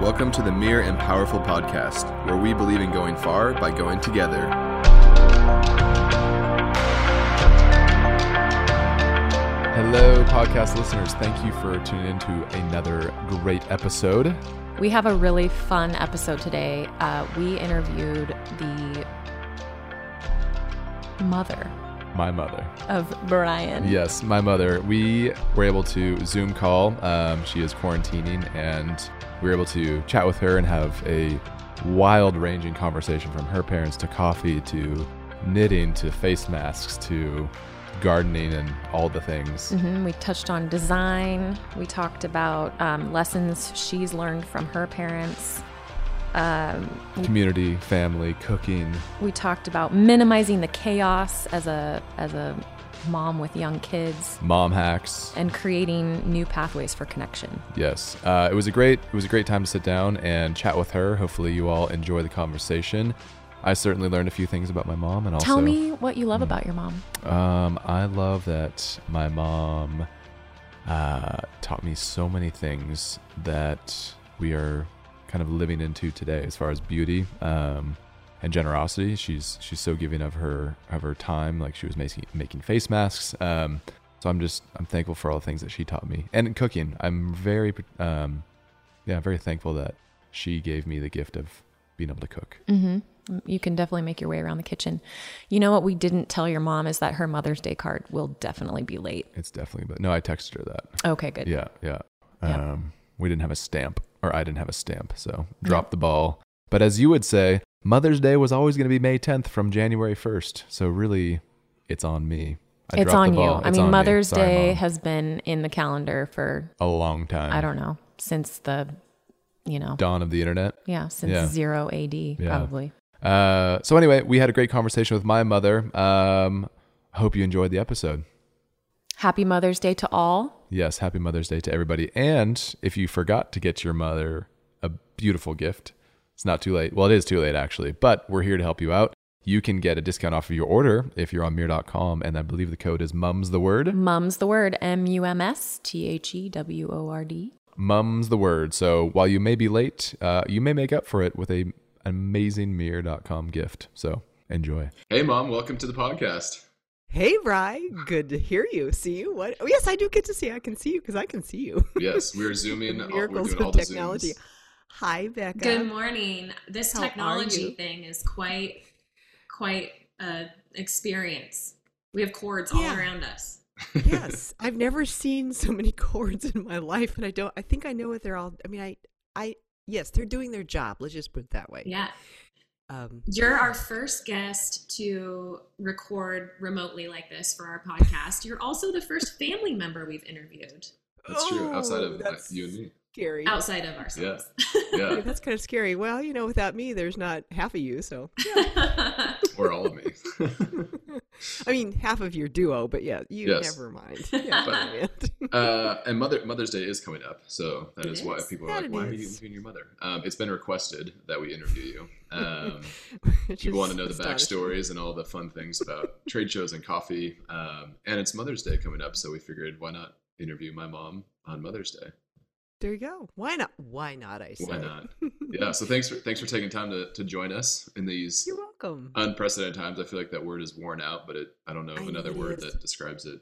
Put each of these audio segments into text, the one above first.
Welcome to the Mere and Powerful podcast, where we believe in going far by going together. Hello, podcast listeners. Thank you for tuning in to another great episode. We have a really fun episode today. Uh, we interviewed the mother My mother. of Brian. Yes, my mother. We were able to Zoom call. Um, she is quarantining, and we were able to chat with her and have a wild ranging conversation from her parents to coffee to knitting to face masks to gardening and all the things. Mhm, We touched on design. We talked about um, lessons she's learned from her parents. Um, Community, family, cooking. we talked about minimizing the chaos as a as a mom with young kids Mom hacks. and creating new pathways for connection. Yes, uh, it was a great it was a great time to sit down and chat with her. Hopefully, you all enjoy the conversation. I certainly learned a few things about my mom, and also Tell me what you love about your mom. Um, I love that my mom uh, taught me so many things that we are kind of living into today, as far as beauty um, and generosity. She's she's so giving of her of her time, like she was making making face masks. Um, so I'm just I'm thankful for all the things that she taught me, and cooking. I'm very um, yeah, very thankful that she gave me the gift of being able to cook. hmm You can definitely make your way around the kitchen. You know what we didn't tell your mom is that her Mother's Day card will definitely be late. It's definitely, but no, I texted her that. Okay, good. Yeah, yeah. Yeah. Um, we didn't have a stamp, or I didn't have a stamp, so drop the ball. But as you would say, Mother's Day was always going to be May 10th from January 1st. So really, it's on me. I it's on you. ball. I mean, on me. Mother's Sorry, Day Mom. has been in the calendar for a long time. I don't know since the, you know, Dawn of the internet. yeah, since Yeah. zero AD probably. Uh, so anyway, we had a great conversation with my mother. Um, hope you enjoyed the episode. Happy Mother's Day to all. Yes, happy Mother's Day to everybody. And if you forgot to get your mother a beautiful gift, it's not too late. Well, it is too late actually, but we're here to help you out. You can get a discount off of your order if you're on Mir.com, and I believe the code is Mums the Word. Mum's the word. M U M S T H E W O R D. Mums the Word. So while you may be late, uh, you may make up for it with a an amazing Mir.com gift. So enjoy. Hey, Mom, welcome to the podcast. Hey, Bry. Good to hear you. See you. What? Oh, yes, I do get to see. you. I can see you because I can see you. Yes, we're zooming. all- we're Miracles doing of the technology. Zooms. Hi, Becca. Good morning. This How technology thing is quite quite a experience. We have cords all around us. yes, I've never seen so many cords in my life, and I don't. I think I know what they're all. I mean, I, I, yes, they're doing their job. Let's just put it that way. Yeah. Um, You're our first guest to record remotely like this for our podcast. You're also the first family member we've interviewed That's true. Outside oh, of that's you and me. scary. outside of ourselves. Yeah, Yeah, that's kind of scary. Well, you know, without me, there's not half of you. So, or all of me. I mean, half of your duo. But yeah, you Yes. never mind. Yeah, But- uh, and Mother Mother's Day is coming up, so that It is why people That are like, it "Why are you interviewing your mother?" Um, it's been requested that we interview you. Um, Which people want to know the astonishing. backstories and all the fun things about trade shows and coffee. Um, and it's Mother's Day coming up, so we figured why not interview my mom on Mother's Day? There you go. Why not? Why not? I say. Why not? Yeah. So thanks for thanks for taking time to, to join us in these You're welcome. unprecedented times. I feel like that word is worn out, but it I don't know of I another it word that describes it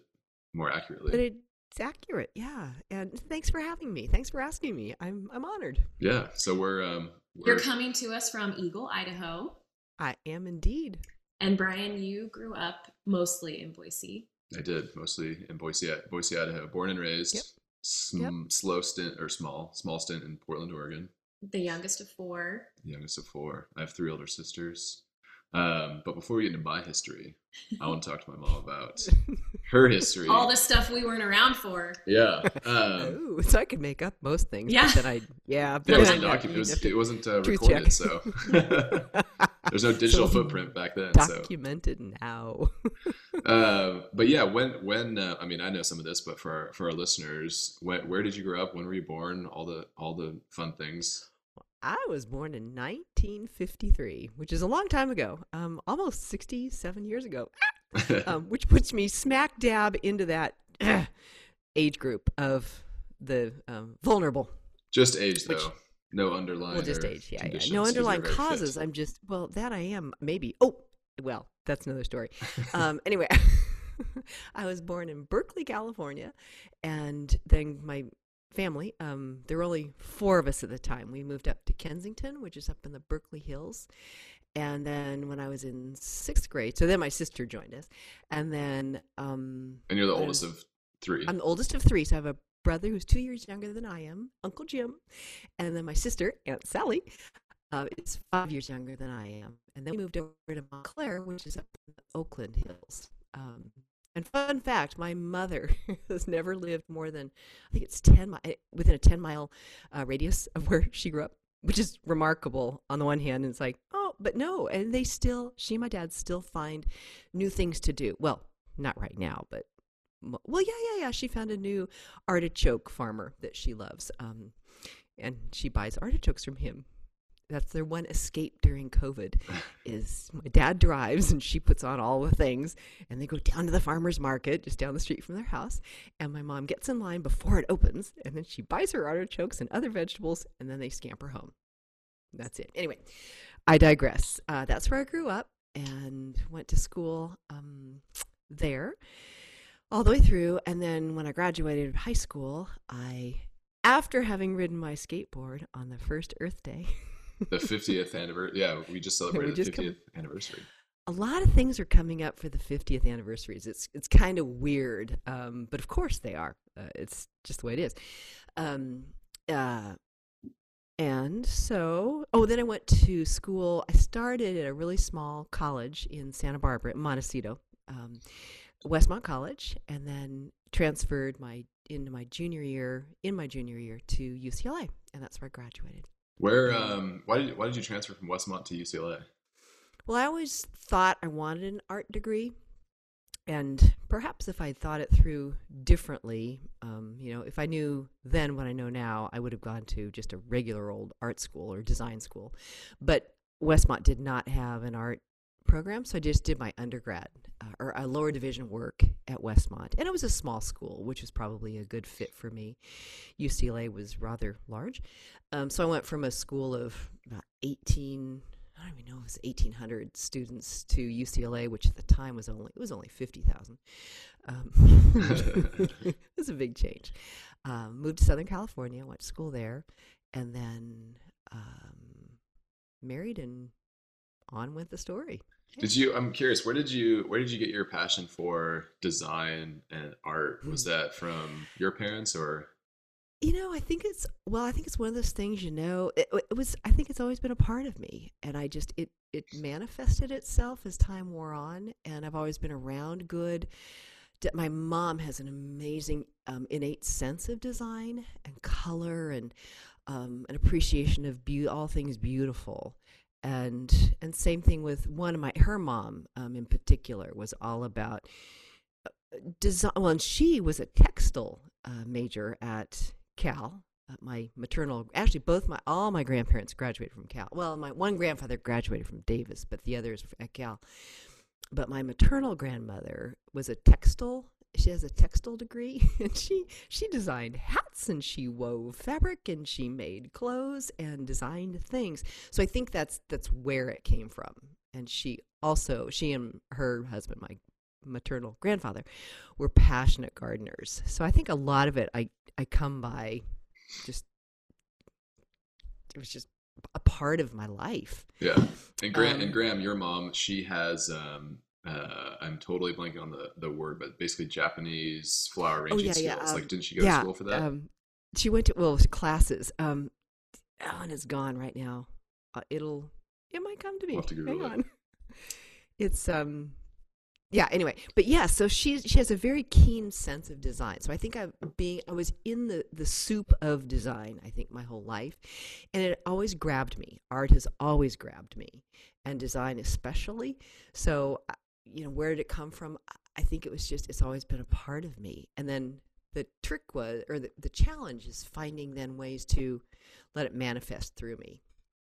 more accurately. but it's accurate, yeah. And thanks for having me. Thanks for asking me. I'm I'm honored. yeah. So we're um You're we're, coming to us from Eagle, Idaho. I am indeed. And Brian, you grew up mostly in Boise. I did mostly in Boise, Boise, Idaho. Born and raised. Yep. Sm- Yep. Slow stint or small small stint in Portland, Oregon. The youngest of four. the youngest of four. I have three older sisters. Um, but before we get into my history, I want to talk to my mom about her history. All the stuff we weren't around for. Yeah. Um, Ooh, so I could make up most things. Yeah. But then I yeah. yeah, it wasn't then I- docu- it, was, it wasn't uh, recorded, check. so there's no digital So footprint back then. So, Documented now. um, but yeah, when when uh, I mean, I know some of this, but for our, for our listeners, when, where did you grow up? When were you born? All the all the fun things. I was born in 1953, which is a long time ago, um, almost 67 years ago, um, which puts me smack dab into that age group of the um, vulnerable. Just age Which- though. No underlying. well, just age. Yeah, yeah. No underlying very fit. causes. I'm just well, that I am maybe. Oh, well, that's another story. um, anyway, I was born in Berkeley, California, and then my family. Um, there were only four of us at the time. We moved up to Kensington, which is up in the Berkeley Hills. And then when I was in sixth grade, so then my sister joined us, and then um, and you're the oldest was- of three. I'm the oldest of three, so I have a brother who's two years younger than I am, Uncle Jim, and then my sister, Aunt Sally, uh, is five years younger than I am. And then we moved over to Montclair, which is up in the Oakland Hills. Um, and fun fact, my mother has never lived more than I think it's ten mi- within a ten mile uh, radius of where she grew up, which is remarkable on the one hand. And it's like, oh, but no, and they still, she and my dad still find new things to do. Well, not right now, but well, yeah, yeah, yeah. She found a new artichoke farmer that she loves, um, and she buys artichokes from him. That's their one escape during COVID. Is my dad drives and she puts on all the things, and they go down to the farmers market just down the street from their house. And my mom gets in line before it opens, and then she buys her artichokes and other vegetables, and then they scamper home. That's it. Anyway, I digress. Uh, that's where I grew up and went to school um, there all the way through. And then when I graduated high school, I, after having ridden my skateboard on the first Earth Day, the 50th anniversary. Yeah, we just celebrated just the come- 50th anniversary. a lot of things are coming up for the 50th anniversaries. It's it's kind of weird, um, but of course they are. Uh, it's just the way it is. Um, uh, and so, oh, then I went to school. I started at a really small college in Santa Barbara, at Montecito, um, Westmont College, and then transferred my into my junior year in my junior year to UCLA, and that's where I graduated. Where? Um. Why did Why did you transfer from Westmont to UCLA? Well, I always thought I wanted an art degree. And perhaps if I thought it through differently, um, you know, if I knew then what I know now, I would have gone to just a regular old art school or design school. But Westmont did not have an art program, so I just did my undergrad uh, or a lower division work at Westmont. And it was a small school, which was probably a good fit for me. UCLA was rather large. Um, so I went from a school of about 18, I don't even know, it was 1,800 students to UCLA, which at the time was only, it was only 50,000. Um, it was a big change. Um, moved to Southern California, went to school there, and then um, married and on went the story. Did you? I'm curious. Where did you Where did you get your passion for design and art? Was Hmm. that from your parents or? You know, I think it's well. I think it's one of those things. You know, it, it was. I think it's always been a part of me, and I just it it manifested itself as time wore on, and I've always been around good. My mom has an amazing um, innate sense of design and color and um, an appreciation of beau- all things beautiful. And and same thing with one of my her mom um, in particular was all about design. Well, and she was a textile uh, major at Cal. Uh, my maternal, actually, both my all my grandparents graduated from Cal. Well, my one grandfather graduated from Davis, but the others at Cal. But my maternal grandmother was a textile. She has a textile degree, and she she designed hats and she wove fabric and she made clothes and designed things. So I think that's that's where it came from. And she also she and her husband, my maternal grandfather were passionate gardeners. So I think a lot of it I I come by just it was just a part of my life. Yeah. And Gram, Um, and Gram, your mom, she has. Um, uh, I'm totally blanking on the, the word, but basically Japanese flower arranging Oh, yeah, skills. yeah, like, um, didn't she go yeah, to school for that? Um, she went to well to classes. Um, Ellen is gone right now. Uh, it'll it might come to me. We'll to Hang it. on. It's um yeah anyway but yeah so she she has a very keen sense of design so i think i being i was in the the soup of design i think my whole life and it always grabbed me art has always grabbed me and design especially so you know where did it come from i think it was just it's always been a part of me and then the trick was or the, the challenge is finding then ways to let it manifest through me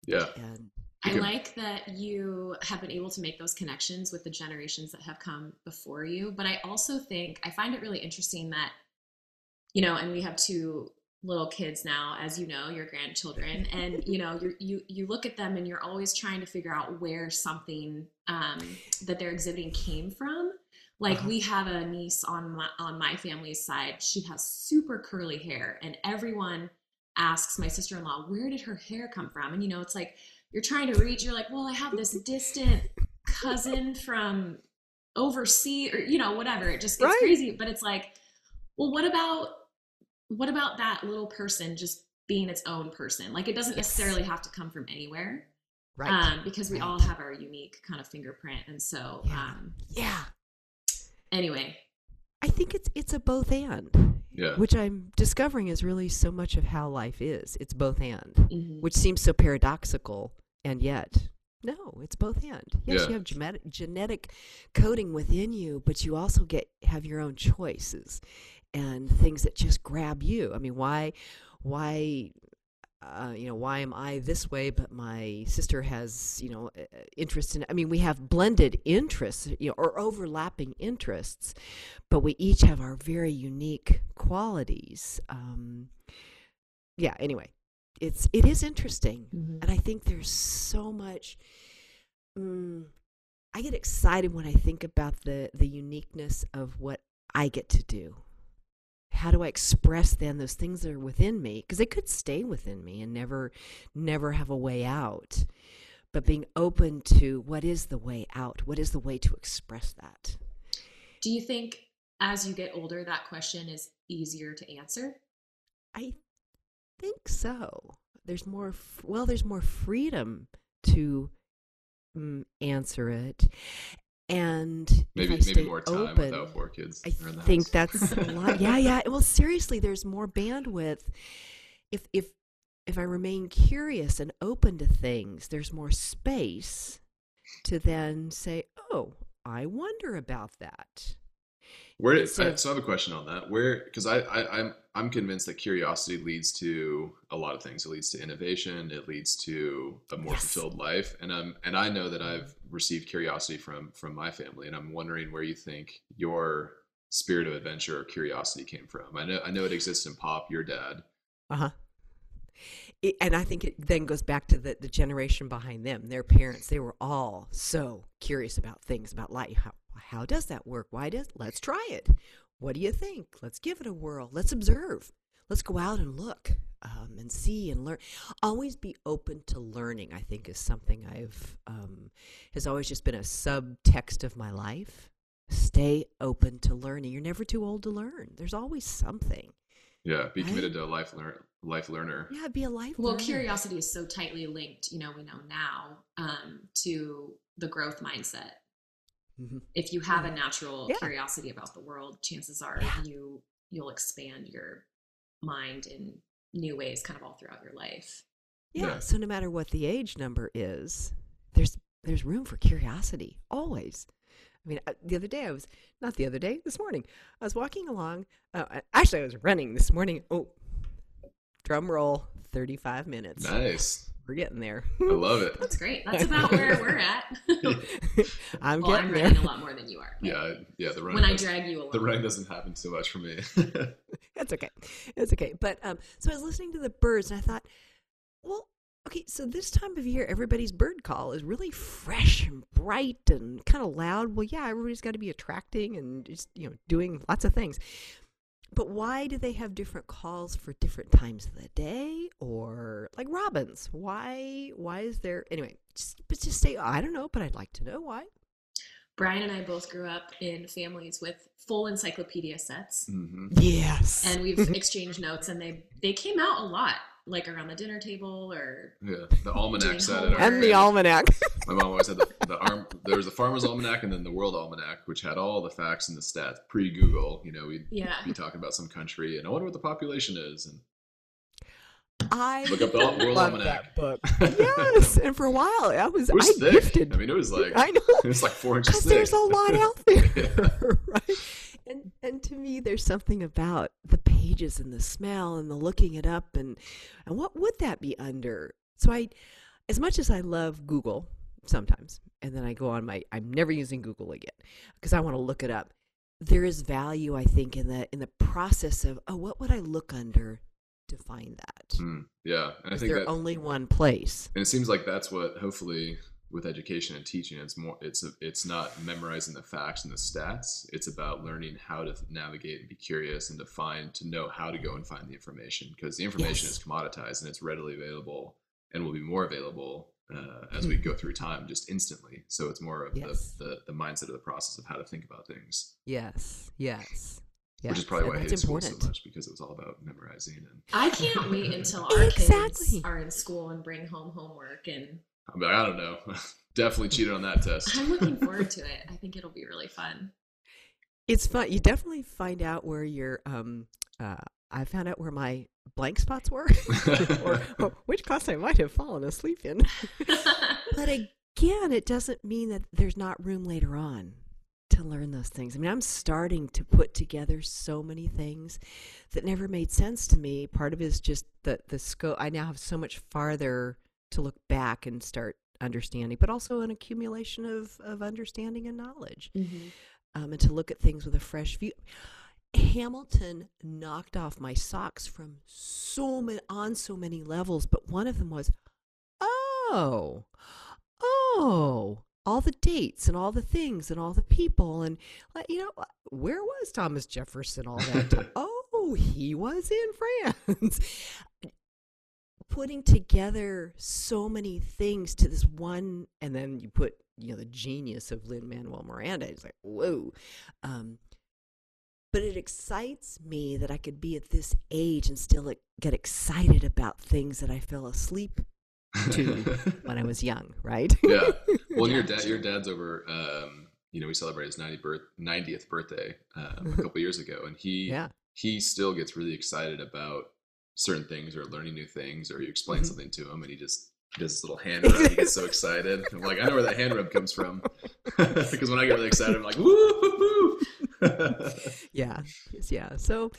yeah. and I Okay. like that you have been able to make those connections with the generations that have come before you. But I also think I find it really interesting that, you know, and we have two little kids now, as you know, your grandchildren, and you know, you you you look at them and you're always trying to figure out where something um, that they're exhibiting came from. Like Uh-huh. we have a niece on my on my family's side. She has super curly hair, and everyone asks my sister in law, "Where did her hair come from?" And you know, it's like you're trying to reach. You're like, "Well, I have this distant cousin from overseas, or you know, whatever." It just gets Right. crazy. But it's like, well, what about what about that little person just being its own person? Like, it doesn't Yes. necessarily have to come from anywhere, Right. um, because we all have our unique kind of fingerprint. And so, Yeah. um, yeah. anyway, I think it's it's a both and, Yeah. which I'm discovering is really so much of how life is. It's both and, mhm. which seems so paradoxical, and yet no, it's both and. Yes, Yeah. you have genetic genetic coding within you, but you also get have your own choices and things that just grab you. I mean, why why uh, you know, why am I this way, but my sister has, you know, uh, interest in, I mean, we have blended interests, you know, or overlapping interests, but we each have our very unique qualities. Um, yeah, anyway, it's, it is interesting. Mhm. And I think there's so much, mm, I get excited when I think about the, the uniqueness of what I get to do how do I express then those things that are within me? Because they could stay within me and never, never have a way out. But being open to what is the way out? What is the way to express that? do you think as you get older, that question is easier to answer? I think so. There's more, well, there's more freedom to mm, answer it. And if maybe I stay maybe more time open, without four kids. I think house. that's a lot. Yeah, yeah. Well, seriously, there's more bandwidth. If if if I remain curious and open to things, there's more space to then say, "Oh, I wonder about that." Where did, instead I, so I have a question on that. Where because I, I I'm I'm convinced that curiosity leads to a lot of things. It leads to innovation. It leads to a more Yes. fulfilled life. And I'm and I know that I've received curiosity from from my family. And I'm wondering where you think your spirit of adventure or curiosity came from. I know I know it exists in Pop, your dad. Uh huh. And I think it then goes back to the, the generation behind them, their parents. They were all so curious about things, about life. How, how does that work? Why does? Let's try it. What do you think? Let's give it a whirl. Let's observe. Let's go out and look um, and see and learn. Always be open to learning. I think is something I've um, has always just been a subtext of my life. Stay open to learning. You're never too old to learn. There's always something. Yeah, be Right. committed to a life learn life learner. Yeah, be a life. Well, learner. curiosity is so tightly linked, you know, we know now, um, to the growth mindset. Mhm. If you have a natural Yeah. curiosity about the world, chances are Yeah. you you'll expand your mind in new ways kind of all throughout your life. Yeah. Yeah. So no matter what the age number is, there's there's room for curiosity always. I mean, uh, the other day I was not the other day, this morning I was walking along. Uh, uh, actually, I was running this morning. Oh, drum roll, thirty five minutes. Nice. We're getting there. I love it. That's great. That's about where we're at. I'm well, getting I'm there. running a lot more than you are. Yeah, yeah. The running. When I drag you along. the running doesn't happen so much for me. That's okay. It's okay. But um, so I was listening to the birds, and I thought, well, okay, so this time of year, everybody's bird call is really fresh and bright and kind of loud. Well, yeah, everybody's got to be attracting and just you know doing lots of things. But why do they have different calls for different times of the day, or like robins? Why? Why is there anyway? Just, but just say I don't know, but I'd like to know why. Brian and I both grew up in families with full encyclopedia sets. hmm Yes, and we've exchanged notes and they they came out a lot like around the dinner table or Yeah, the almanac Doing set. at our and the almanac. My mom always had the, the arm. There was the farmer's almanac and then the world almanac, which had all the facts and the stats pre Google. You know, we'd yeah be talking about some country and I wonder what the population is and I look up the world love almanac. that book. yes, and for a while I was, It was I thick. gifted. I mean, it was like I know it was like four inches because thick. there's a lot out there, right? And and to me, there's something about the pages and the smell and the looking it up and and what would that be under? So I, as much as I love Google sometimes, and then I go on my, I'm never using Google again because I want to look it up. There is value, I think, in the in the process of oh, what would I look under to find that. Mm, yeah, and I think there that, only one place? and it seems like that's what hopefully with education and teaching, it's more, it's a, it's not memorizing the facts and the stats. It's about learning how to navigate and be curious and to find to know how to go and find the information because the information Yes. is commoditized and it's readily available and will be more available uh, as we go through time, just instantly. So it's more of Hmm. Yes. the, the the mindset of the process of how to think about things. Yes, yes. which is probably and why I that's hated school important. so much because it was all about memorizing and I can't wait until our kids are in school and bring home homework and I'm like, I don't know. Definitely cheated on that test. I'm looking forward to it. I think it'll be really fun. It's fun. You definitely find out where your um. Uh, I found out where my blank spots were, or, or which class I might have fallen asleep in. but again, it doesn't mean that there's not room later on to learn those things. I mean, I'm starting to put together so many things that never made sense to me. Part of it is just the the scope. I now have so much farther to look back and start understanding, but also an accumulation of of understanding and knowledge um, and to look at things with a fresh view. Hamilton knocked off my socks from so many on so many levels, but one of them was, oh, oh, all the dates and all the things and all the people and you know where was Thomas Jefferson all that time? oh, he was in France. Putting together so many things to this one, and then you put you know the genius of Lin Manuel Miranda. It's like whoa. Um, but it excites me that I could be at this age and still get excited about things that I fell asleep to when I was young, right? yeah. Well, your dad, your dad's over. Um, you know, we celebrated his 90 birth, 90th birthday um, a couple years ago, and he yeah. he still gets really excited about certain things or learning new things, or you explain Mhm. something to him, and he just does this little hand rub. he gets so excited. I'm like, I know where that hand rub comes from, because when I get really excited, I'm like, woo, woo, woo. yeah yeah so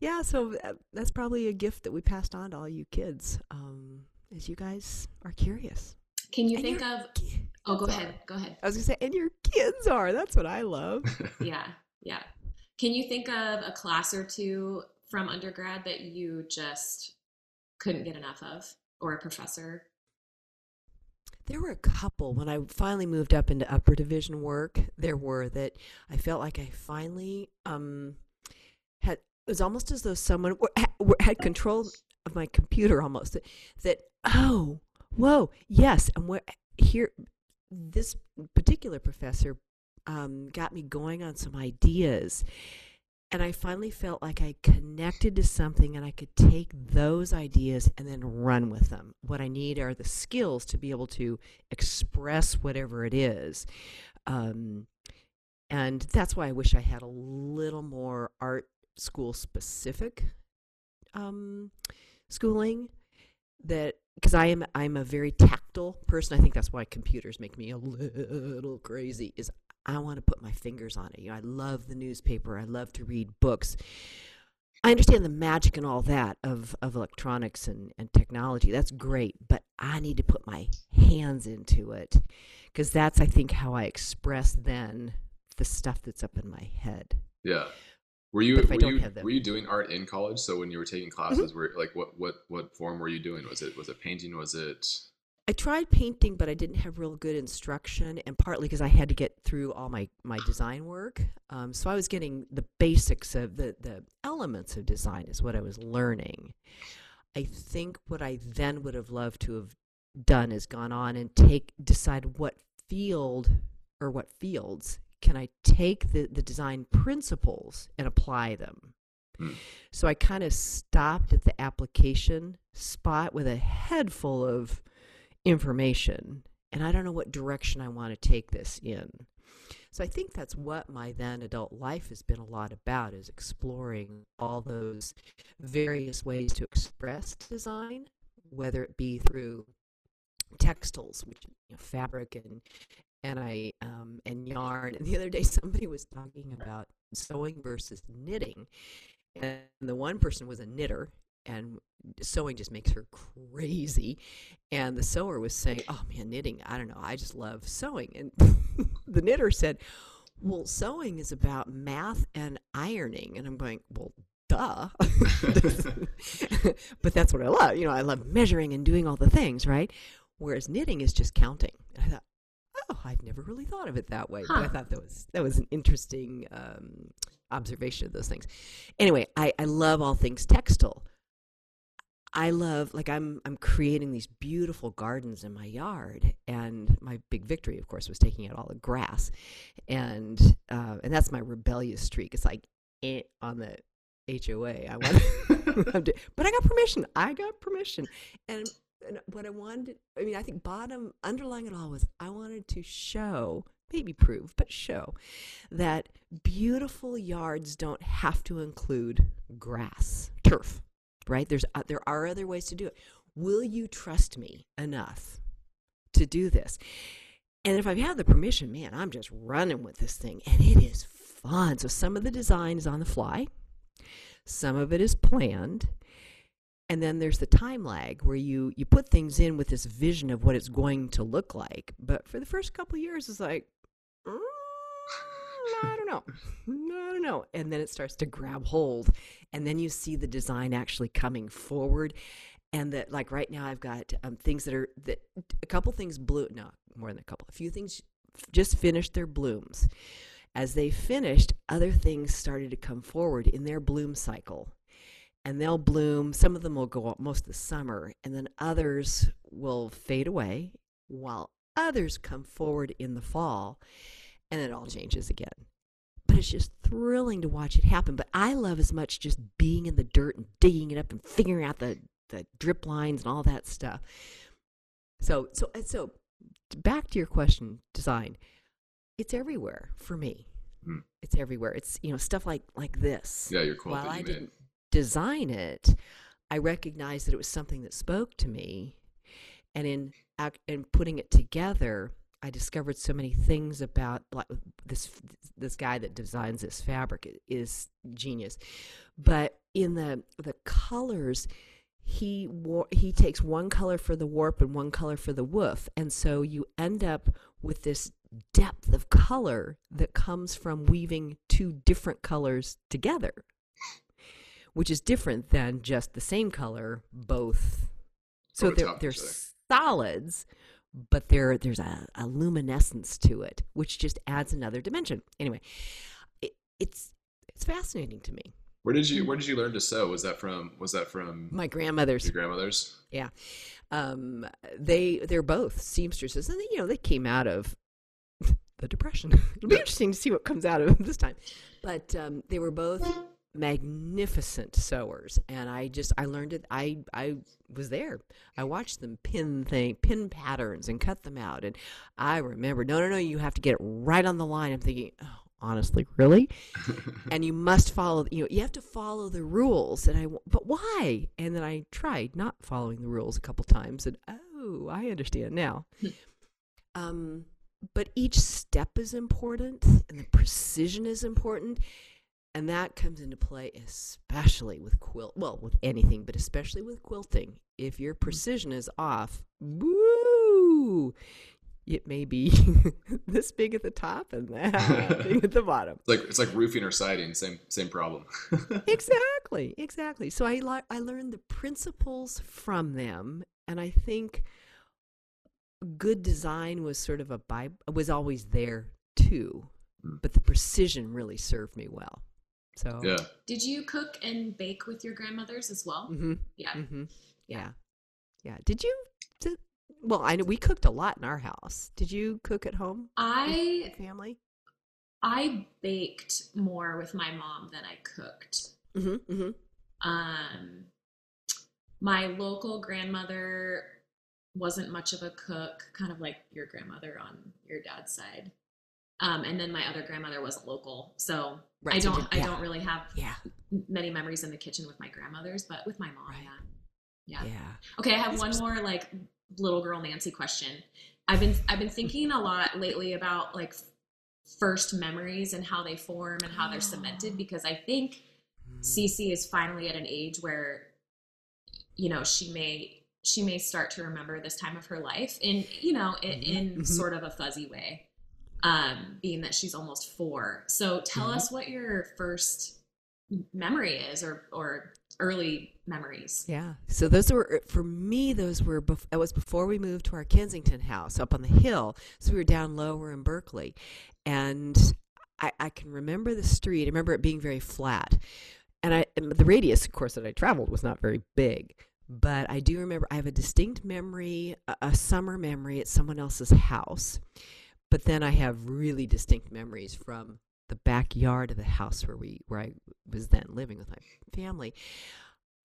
yeah so uh, that's probably a gift that we passed on to all you kids um as you guys are curious Can you And think of? kids Oh, go are. ahead. Go ahead. i was gonna say and your kids are that's what i love Yeah, yeah. Can you think of a class or two from undergrad that you just couldn't get enough of, or a professor? there were a couple when i finally moved up into upper division work there were that i felt like i finally um had it was almost as though someone had control of my computer almost that, oh whoa yes and where here this particular professor um, got me going on some ideas and i finally felt like i connected to something and i could take those ideas and then run with them what i need are the skills to be able to express whatever it is um, and that's why i wish i had a little more art school specific um, schooling that because I am I'm a very tactile person. I think that's why computers make me a little crazy. Is I want to put my fingers on it. You know, I love the newspaper. I love to read books. I understand the magic and all that of, of electronics and, and technology. That's great, but I need to put my hands into it because that's I think how I express then the stuff that's up in my head. yeah. Were you But if I were you, were you doing art in college? So when you were taking mm-hmm. classes, were like what what what form were you doing? Was it was it painting? Was it I tried painting, but I didn't have real good instruction, and partly because I had to get through all my, my design work. Um, so I was getting the basics of the, the elements of design, is what I was learning. I think what I then would have loved to have done is gone on and take decide what field or what fields can I take the, the design principles and apply them. Hmm. So I kind of stopped at the application spot with a head full of information, and I don't know what direction I want to take this in. So I think that's what my then adult life has been a lot about is exploring all those various ways to express design, whether it be through textiles, which you know, fabric and and I um, and yarn. And the other day, somebody was talking about sewing versus knitting, and the one person was a knitter, and sewing just makes her crazy. And the sewer was saying, "Oh man, knitting! I don't know. I just love sewing." And the knitter said, "Well, sewing is about math and ironing." And I'm going, "Well, duh." but that's what I love. You know, I love measuring and doing all the things, right? Whereas knitting is just counting. And I thought, oh, I've never really thought of it that way. But I thought that was that was an interesting um, observation of those things. Anyway, I, I love all things textile. I love like I'm I'm creating these beautiful gardens in my yard, and my big victory, of course, was taking out all the grass, and uh, and that's my rebellious streak. It's like eh, on the HOA. I want, but I got permission. I got permission, and, and what I wanted, I mean, I think bottom underlying it all was I wanted to show, maybe prove, but show that beautiful yards don't have to include grass, turf right? There's uh, there are other ways to do it. Will you trust me enough to do this? And if I have had the permission, man, I'm just running with this thing, and it is fun. So some of the design is on the fly, some of it is planned, and then there's the time lag where you you put things in with this vision of what it's going to look like. But for the first couple years, it's like. "Mm, I don't know. I don't know. And then it starts to grab hold. And then you see the design actually coming forward. And that, like right now, I've got um, things that are, that a couple things blew, no, more than a couple, a few things just finished their blooms. As they finished, other things started to come forward in their bloom cycle. And they'll bloom, some of them will go up most of the summer, and then others will fade away, while others come forward in the fall and it all changes again. But it's just thrilling to watch it happen. But I love as much just being in the dirt and digging it up and figuring out the, the drip lines and all that stuff. So so so back to your question, design. It's everywhere for me. Hmm. It's everywhere. It's you know stuff like like this. yeah, your quilt While that I you didn't design it, I recognized that it was something that spoke to me, and in in putting it together, I discovered so many things about like this this guy that designs this fabric is genius, but in the the colors. He war- he takes one color for the warp and one color for the woof, and so you end up with this depth of color that comes from weaving two different colors together which is different than just the same color both. So they're, they're solids but there there's a, a luminescence to it which just adds another dimension. Anyway it, it's it's fascinating to me. Where did you Where did you learn to sew? Was that from Was that from my grandmother's. your grandmother's? Yeah, um they they're both seamstresses and you know they came out of the depression. It'll be interesting to see what comes out of this time. But um they were both magnificent sewers and i just i learned it i i was there. I watched them pin thing pin patterns and cut them out and i remember no no no you have to get it right on the line. I'm thinking oh honestly really? And you must follow you know you have to follow the rules and i but why? And then i tried not following the rules a couple times and oh i understand now. Um but each step is important and the precision is important and that comes into play especially with quilt well with anything but especially with quilting if your precision is off woo it may be this big at the top and that big at the bottom It's like it's like roofing or siding. Same same problem. exactly exactly so i li- i learned the principles from them and i think good design was sort of a bi- was always there too Mm. but the precision really served me well so yeah. Did you cook and bake with your grandmothers as well? hmm Yeah. hmm yeah yeah did you did, well i know we cooked a lot in our house did you cook at home I the family I baked more with my mom than I cooked. hmm hmm Um, my local grandmother wasn't much of a cook, kind of like your grandmother on your dad's side. Um, and then my other grandmother wasn't local, so Right, I don't did- I don't really have yeah many memories in the kitchen with my grandmothers, but with my mom, Right. yeah, yeah. yeah Okay, I have one just- more like little girl Nancy question. I've been I've been thinking a lot lately about like first memories and how they form and how they're cemented because I think Mm. Cece is finally at an age where you know she may she may start to remember this time of her life in you know in, Mhm, in mhm. sort of a fuzzy way um being that she's almost four so tell Mhm. us what your first memory is or or early memories. Yeah. So those were for me. Those were bef- it was before we moved to our Kensington house up on the hill. So we were down lower in Berkeley, and I, I can remember the street. I remember it being very flat, and I and the radius, of course, that I traveled was not very big. But I do remember I have a distinct memory, a, a summer memory at someone else's house. But then I have really distinct memories from the backyard of the house where we where I was then living with my family.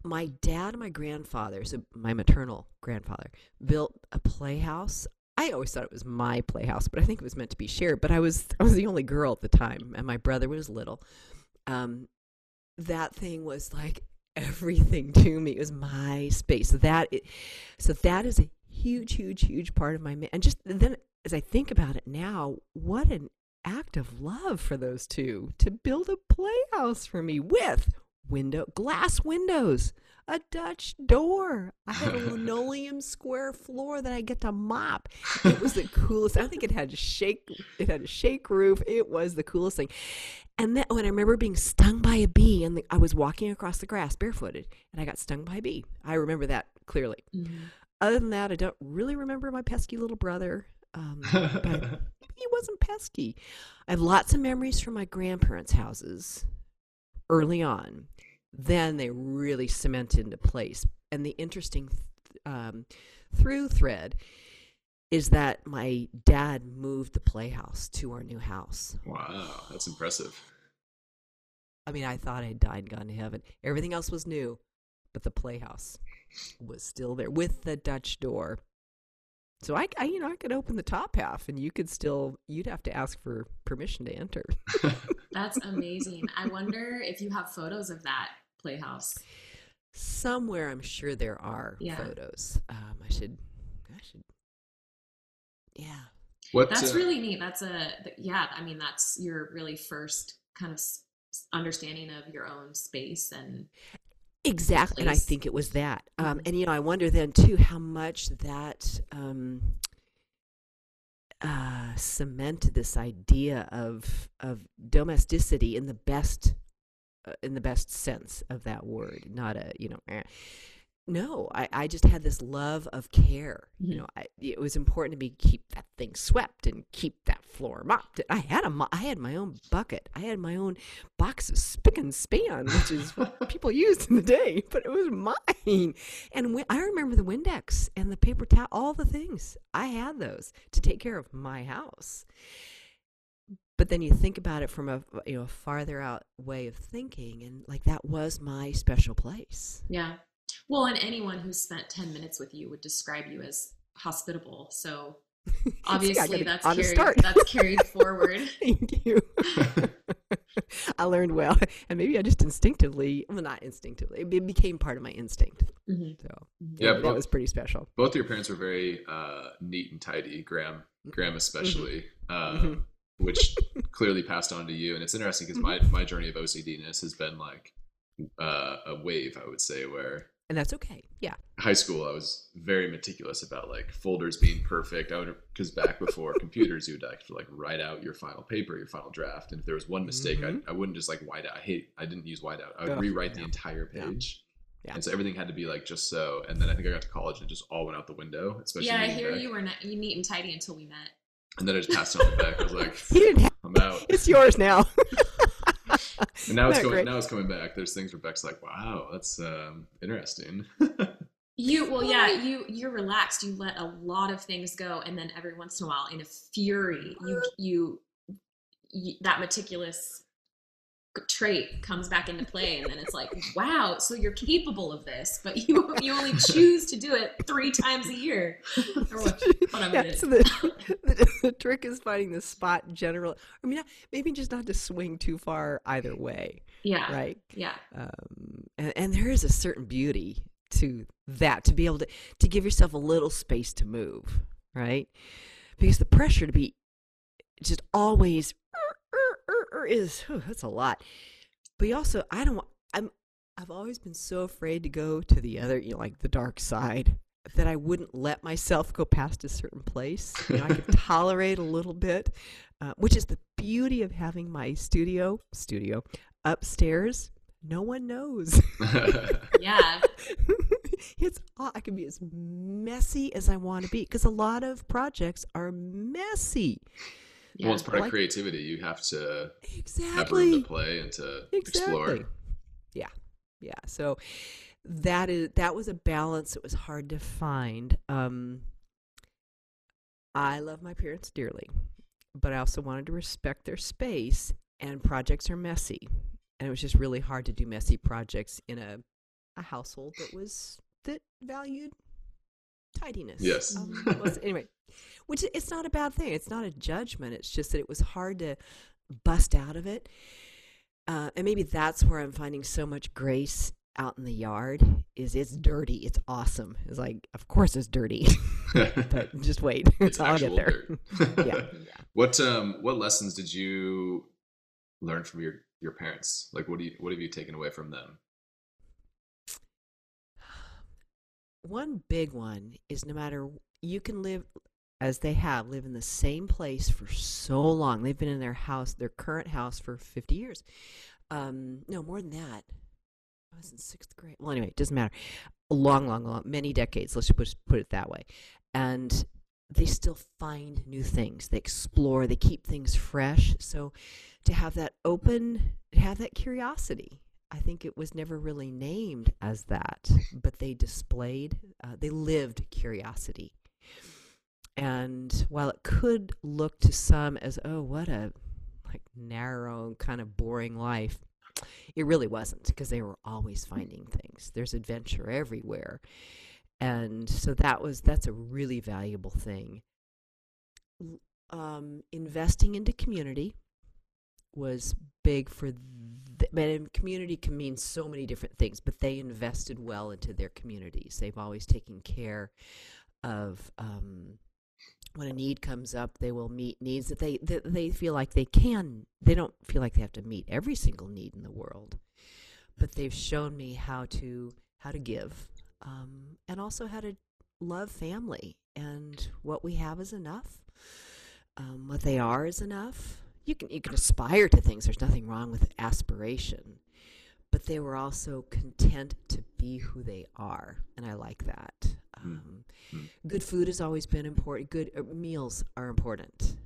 My dad and my grandfather, so my maternal grandfather, built a playhouse. I always thought it was my playhouse, but I think it was meant to be shared. But I was I was the only girl at the time, and my brother was little. Um, that thing was like everything to me. It was my space. So that it, so that is a huge, huge, huge part of my and just then as I think about it now, what an act of love for those two to build a playhouse for me with window glass windows a dutch door i had a linoleum square floor that i get to mop. It was the coolest i think it had a shake it had a shake roof. It was the coolest thing. And then when i remember being stung by a bee and the, i was walking across the grass barefooted and i got stung by a bee. I remember that clearly. Mm-hmm. other than that i don't really remember my pesky little brother um, but he wasn't pesky. I have lots of memories from my grandparents' houses early on. Then they really cemented into place. And the interesting th- um, through thread is that my dad moved the playhouse to our new house. Wow, that's impressive. I mean, I thought I'd died and gone to heaven. Everything else was new, but the playhouse was still there with the Dutch door. So I, I, you know, I could open the top half, and you could still, you'd have to ask for permission to enter. That's amazing. I wonder if you have photos of that playhouse. Somewhere, I'm sure there are Yeah. photos. Um, I should, I should, yeah. What? That's uh, really neat. That's a yeah. I mean, that's your really first kind of s- s- understanding of your own space and Exactly, and I think it was that. Um, Mhm. and you know, I wonder then too how much that um, uh, cemented this idea of of domesticity in the best uh, in the best sense of that word, not a you know. eh. No, I, I just had this love of care. You Mhm. know, I, it was important to me to keep that thing swept and keep that floor mopped. I had a I had my own bucket. I had my own box of spick and span, which is what people used in the day, but it was mine. And I remember the Windex and the paper towel, all the things. I had those to take care of my house. But then you think about it from a you know a farther out way of thinking, and like that was my special place. yeah. Well, and anyone who spent ten minutes with you would describe you as hospitable. So See, I obviously, got that's carried, start. that's carried forward. Thank you. I learned well, and maybe I just instinctively, well, not instinctively, it became part of my instinct. Mhm. So Yeah, that but- was pretty special. Both your parents were very uh, neat and tidy. Gram, Gram especially, um, Mhm. which clearly passed on to you. And it's interesting because my my journey of OCDness has been like uh, a wave, I would say, where And that's okay. Yeah. high school I was very meticulous about like folders being perfect. I would because back before computers, you would actually like write out your final paper, your final draft, and if there was one mistake, Mhm. I, I wouldn't just like white out. I hate I didn't use white out. I would Ugh, rewrite the entire page. Yeah. And so everything had to be like just so. And then I think I got to college and it just all went out the window. Especially yeah, I hear back. you were not, you neat and tidy until we met. And then I just passed it on back. I was like, You didn't have I'm out. it's yours now. And now it's going. great? Now it's coming back. There's things where Beck's like, "Wow, that's um, interesting." You well, yeah, you you're relaxed. You let a lot of things go, and then every once in a while, in a fury, you you, you that meticulous trait comes back into play, and then it's like, wow, so you're capable of this, but you you only choose to do it three times a year, what, yeah, so the, the, the trick is finding the spot general. I mean, maybe just not to swing too far either way, yeah, right? yeah, Um, and, and there is a certain beauty to that to be able to to give yourself a little space to move, right? Because the pressure to be just always "Er, er, er, er," is that's a lot. But you also, I don't. I'm. I've always been so afraid to go to the other, you know, like the dark side, that I wouldn't let myself go past a certain place. You know, I could tolerate a little bit, uh, which is the beauty of having my studio studio upstairs no one knows. Yeah. it's I can be as messy as I want to be because a lot of projects are messy. Yeah. Well, it's part of creativity. You have to have room Exactly. to play and to Exactly. explore. Yeah. Yeah. So that is that was a balance that was hard to find. Um I love my parents dearly, but I also wanted to respect their space and projects are messy. And it was just really hard to do messy projects in a a household that was that valued tidiness. Yes. Um, anyway, which it's not a bad thing. It's not a judgment. It's just that it was hard to bust out of it. Uh, and maybe that's where I'm finding so much grace out in the yard. Is it's dirty. It's awesome. It's like, of course it's dirty, but just wait. it's I'll actual get there. dirt. yeah. What um what lessons did you learn from your your parents? Like what do you what have you taken away from them? One big one is no matter you can live as they have live in the same place for so long. They've been in their house, their current house for 50 years. Um, no, more than that. I was in sixth grade. Well, anyway, it doesn't matter. Long, long, long, many decades. Let's just put, put it that way. And they still find new things. They explore. They keep things fresh. So to have that open, to have that curiosity. I think it was never really named as that, but they displayed, uh, they lived curiosity. And while it could look to some as, oh, what a like narrow, kind of boring life, it really wasn't because they were always finding things. There's adventure everywhere. And so that was that's a really valuable thing. Um, investing into community was big for and community can mean so many different things but they invested well into their communities. They've always taken care of um, when a need comes up they will meet needs that they that they feel like they can they don't feel like they have to meet every single need in the world. But they've shown me how to how to give um, and also how to love family and what we have is enough um, what they are is enough you can you can aspire to things. There's nothing wrong with aspiration. But they were also content to be who they are. And i like that. Um, Mm. good food has always been important good uh, meals are important.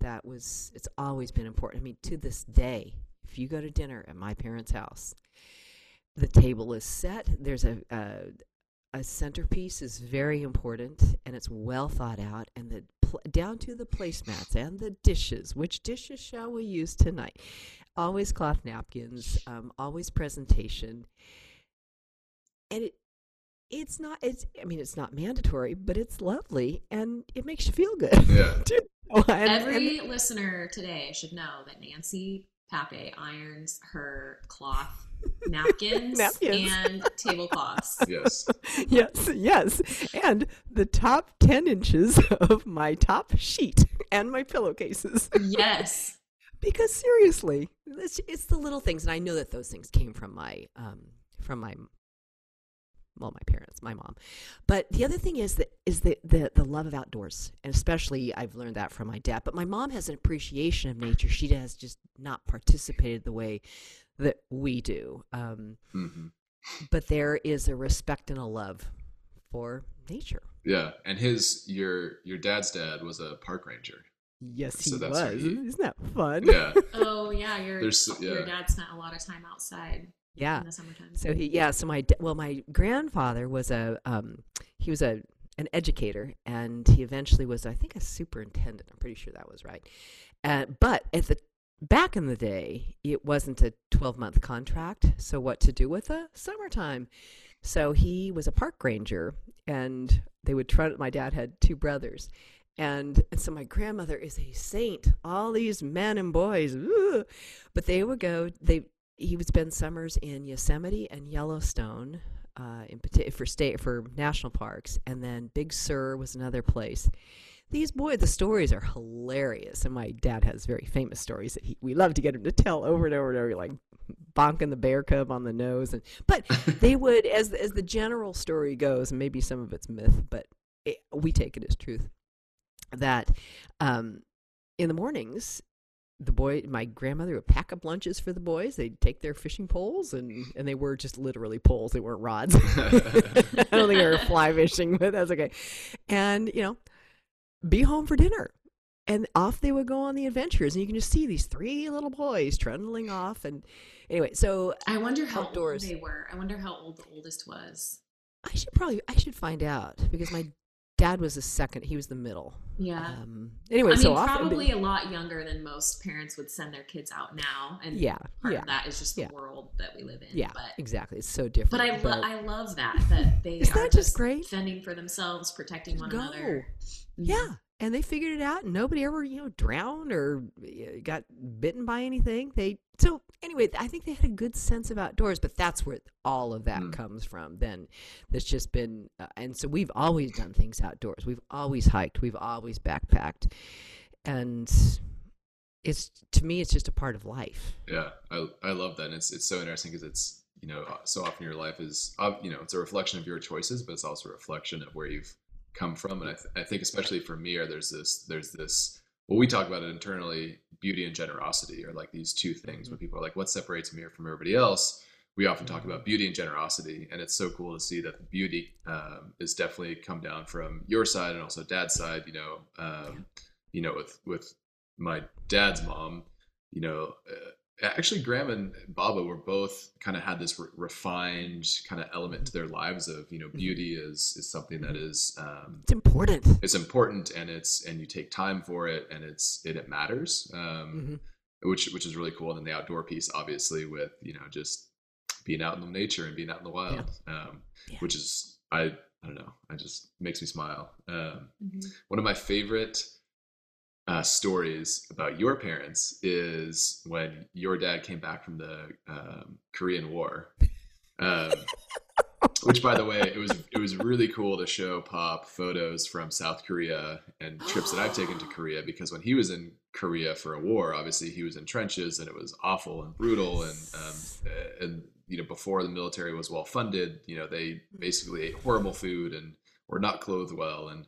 That was it's always been important. I mean to this day if you go to dinner at my parents house the table is set. There's a, a a centerpiece is very important and it's well thought out and the pl- down to the placemats and the dishes which dishes shall we use tonight always cloth napkins um, always presentation and it it's not it's i mean it's not mandatory but it's lovely and it makes you feel good Yeah. too. And- and- Every listener today should know that Nancy Pape irons her cloth napkins, Napkins. and tablecloths. Yes. yes, yes. And the top 10 inches of my top sheet and my pillowcases. Yes. because seriously, it's, it's the little things. And I know that those things came from my, um, from my, well, my parents, my mom. But the other thing is that is the, the, the love of outdoors. And especially I've learned that from my dad. But my mom has an appreciation of nature. She has just not participated the way that we do. Um, hmm but there is a respect and a love for nature. Yeah, and his your your dad's dad was a park ranger. Yes, So he was. he- Isn't that fun? Yeah, Oh yeah, your There's- your dad spent a lot of time outside Yeah. in the summertime. So he, yeah. So my, well, my grandfather was a, um, he was a, an educator, and he eventually was, I think, a superintendent. I'm pretty sure that was right. Uh, but at the back in the day, it wasn't a 12 month contract. So what to do with the summertime? So he was a park ranger, and they would try. My dad had two brothers. And, and so my grandmother is a saint. All these men and boys, ugh. but they would go. They he would spend summers in Yosemite and Yellowstone, uh, in parti- for state for national parks, and then Big Sur was another place. These boy, the stories are hilarious, and my dad has very famous stories that he, we love to get him to tell over and over and over, like bonking the bear cub on the nose, and but they would, as as the general story goes, and maybe some of it's myth, but it, we take it as truth, that um, in the mornings the boy, my grandmother would pack up lunches for the boys. They'd take their fishing poles, and and they were just literally poles. They weren't rods. I don't think they were fly fishing, but that's okay. And you know, be home for dinner. And off they would go on the adventures, and you can just see these three little boys trundling off. And anyway, so I wonder how Outdoors. old they were. I wonder how old the oldest was. I should probably I should find out because my dad was the second, he was the middle. Yeah. Um, anyway, I mean, so often, probably a lot younger than most parents would send their kids out now, and yeah, yeah, that is just the yeah. world that we live in. yeah, but exactly. It's so different. but I lo- I love that that they are that just great? fending for themselves, protecting one Go. another. Yeah, and they figured it out. and Nobody ever, you know, drowned or uh, got bitten by anything. They so anyway. I think they had a good sense of outdoors, but that's where all of that Mm. comes from. Then there's just been, uh, and so we've always done things outdoors. We've always hiked. We've always backpacked, and it's to me, it's just a part of life. Yeah, I, I love that. And it's it's so interesting because it's you know so often your life is you know it's a reflection of your choices, but it's also a reflection of where you've come from. And I, th- I think especially for me, or there's this there's this well we talk about it internally, beauty and generosity are like these two things. When people are like, what separates me from everybody else? We often talk about beauty and generosity, and it's so cool to see that the beauty um, is definitely come down from your side and also dad's side. You know, um, you know, with with my dad's mom, you know, uh, actually Gram and Baba were both kind of had this re- refined kind of element to their lives of, you know, beauty is is something that is um, It's important. it's important and it's and you take time for it and it's it, it matters, um, Mhm. which which is really cool. And then the outdoor piece, obviously, with you know just being out in the nature and being out in the wild, um, Yeah. which is I I don't know, I just makes me smile. Um, Mhm. one of my favorite uh, stories about your parents is when your dad came back from the um, Korean War. Um, which, by the way, it was it was really cool to show Pop photos from South Korea and trips that I've taken to Korea because when he was in Korea for a war, obviously he was in trenches and it was awful and brutal and um, uh, and you know before the military was well funded, you know they basically ate horrible food and were not clothed well and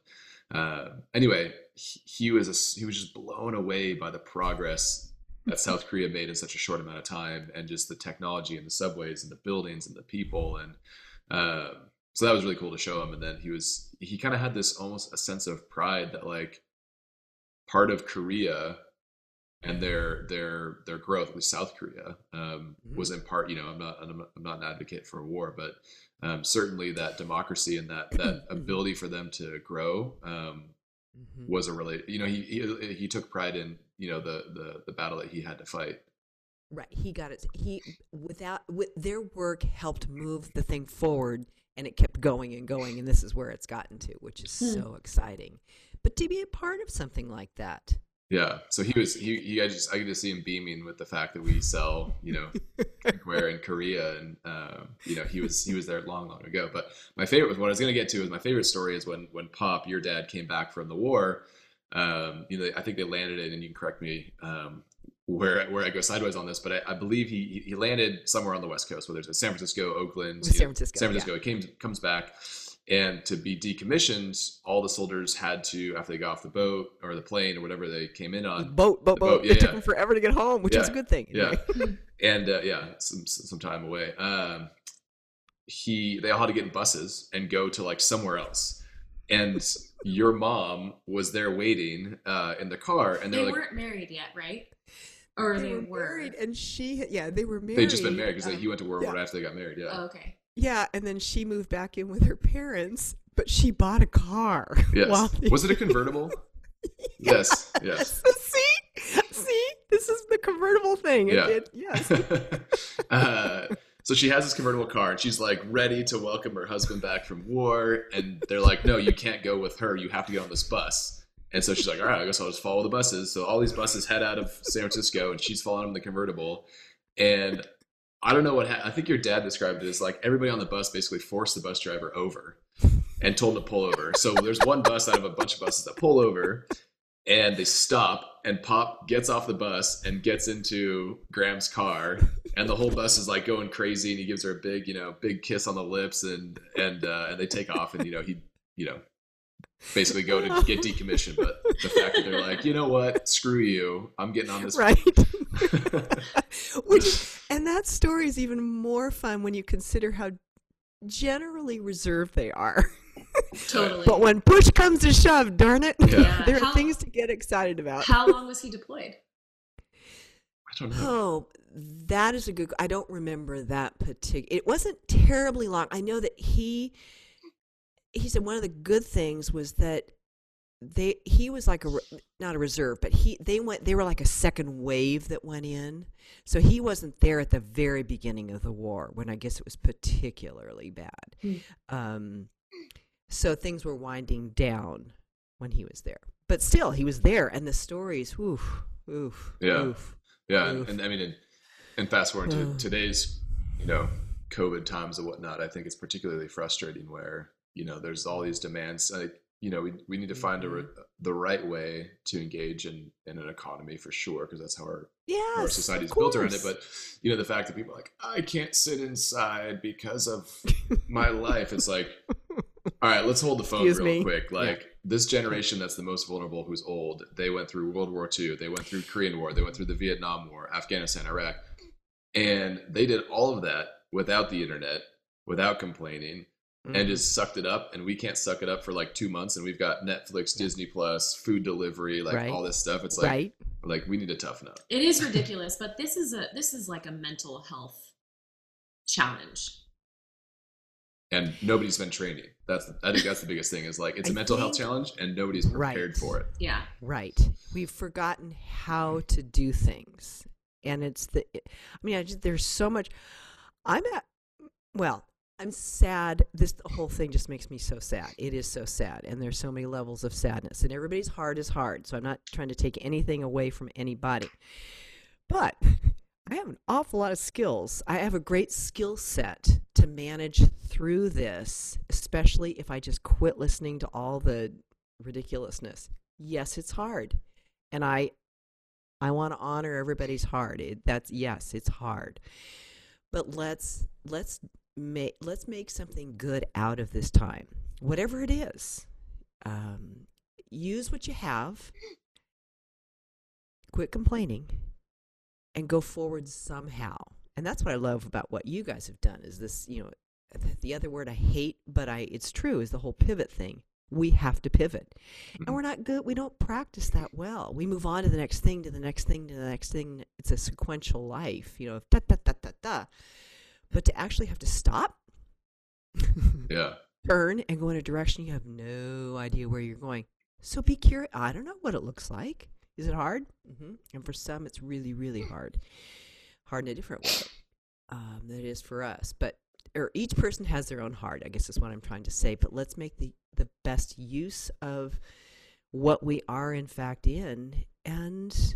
uh, anyway, he, he was a, he was just blown away by the progress that South Korea made in such a short amount of time, and just the technology and the subways and the buildings and the people, and uh, so that was really cool to show him. And then he was he kind of had this almost a sense of pride that like part of Korea and their their their growth, with South Korea, um, Mhm. was in part. You know, I'm not I'm not, I'm not an advocate for war, but um, certainly that democracy and that that ability for them to grow um, Mhm. was a really you know he, he he took pride in you know the the the battle that he had to fight. Right. He got it. He without with their work helped move the thing forward, and it kept going and going, and this is where it's gotten to, which is Hmm. so exciting. But to be a part of something like that, Yeah, so he was he he I just I could just see him beaming with the fact that we sell you know drinkware in Korea and um, you know he was he was there long long ago. But my favorite was what I was gonna get to is my favorite story is when when Pop your dad came back from the war. Um, you know I think they landed it and you can correct me um, where where I go sideways on this, but I, I believe he he landed somewhere on the west coast, whether it's San Francisco, Oakland, It was you San know, Francisco, San yeah. Francisco. It came comes back. And to be decommissioned, all the soldiers had to, after they got off the boat or the plane or whatever they came in on, boat, boat, the boat. boat, it yeah, took yeah. him forever to get home, which is a good thing. yeah. and uh, yeah, some some time away. Um, he they all had to get in buses and go to like somewhere else, and your mom was there waiting uh, in the car, and They like weren't married yet, right? Or they, were. married, and she, yeah, they were married. they just been married because um, he went to World War yeah. after they got married. Yeah, Oh, okay. Yeah, and then she moved back in with her parents, but she bought a car. yes. they- Was it a convertible? yes, yes. see, see, this is the convertible thing. Yeah. did- yes. uh, so she has this convertible car and she's like ready to welcome her husband back from war and they're like no you can't go with her you have to get on this bus and so she's like all right i guess i'll just follow the buses so all these buses head out of san francisco and she's following them in the convertible and i don't know what ha- i think your dad described it as like everybody on the bus basically forced the bus driver over and told him to pull over so there's one bus out of a bunch of buses that pull over and they stop and pop gets off the bus and gets into Gram's car and the whole bus is like going crazy and he gives her a big you know big kiss on the lips and and uh, and they take off and you know he you know basically go to get decommissioned. But the fact that they're like, you know what, screw you, I'm getting on this. right. Which is, and that story is even more fun when you consider how generally reserved they are. Totally. But when push comes to shove, darn it, Yeah. Yeah. there are How- things to get excited about. How long was he deployed? I don't know. Oh, that is a good. I don't remember that particular. It wasn't terribly long. I know that he he said one of the good things was that they he was like a not a reserve, but he they went they were like a second wave that went in. So he wasn't there at the very beginning of the war when I guess it was particularly bad. Hmm. Um, so things were winding down when he was there, but still he was there, and the stories, oof, oof, Yeah. oof. Yeah, and, Oof. and I mean, and, and fast forward to Ugh. today's, you know, COVID times and whatnot. I think it's particularly frustrating where you know there's all these demands. Like, you know, we we need to find a Mm-hmm. the right way to engage in in an economy for sure, because that's how our Yes, our of society's built around it. But you know, the fact that people are like, I can't sit inside because of my life. It's like, all right, let's hold the phone Excuse real me. quick. Yeah. Like this generation that's the most vulnerable, who's old, they went through World War II, they went through Korean War, they went through the Vietnam War, Afghanistan, Iraq, and they did all of that without the internet, without complaining, Mm-hmm. and just sucked it up. And we can't suck it up for like two months, and we've got Netflix, Disney Plus, food delivery, like Right. all this stuff. It's like, right. like we need to toughen up. It is ridiculous, but this is a this is like a mental health challenge. and nobody's been training. That's I think that's the biggest thing is like it's a I mental health challenge and nobody's prepared Right. for it. Yeah. Right. We've forgotten how to do things. And it's the, I mean, I just, there's so much. I'm at, well, I'm sad. This whole thing just makes me so sad. It is so sad. And there's so many levels of sadness. And everybody's heart is hard. So I'm not trying to take anything away from anybody. But I have an awful lot of skills. I have a great skill set to manage through this, especially if I just quit listening to all the ridiculousness. Yes, it's hard. And I I want to honor everybody's heart. It, that's yes, it's hard. But let's let's make let's make something good out of this time. Whatever it is. Um, use what you have. Quit complaining and go forward somehow. And that's what I love about what you guys have done is this, you know, the other word I hate, but I it's true is the whole pivot thing. We have to pivot. And we're not good. We don't practice that well. We move on to the next thing, to the next thing, to the next thing. It's a sequential life, you know, da da da da da. But to actually have to stop, Yeah. turn, and go in a direction you have no idea where you're going. So be curious. I don't know what it looks like. Is it hard? hmm And for some, it's really, really hard. Hard in a different way um, than it is for us. But or each person has their own heart. I guess is what I'm trying to say. But let's make the the best use of what we are in fact in, and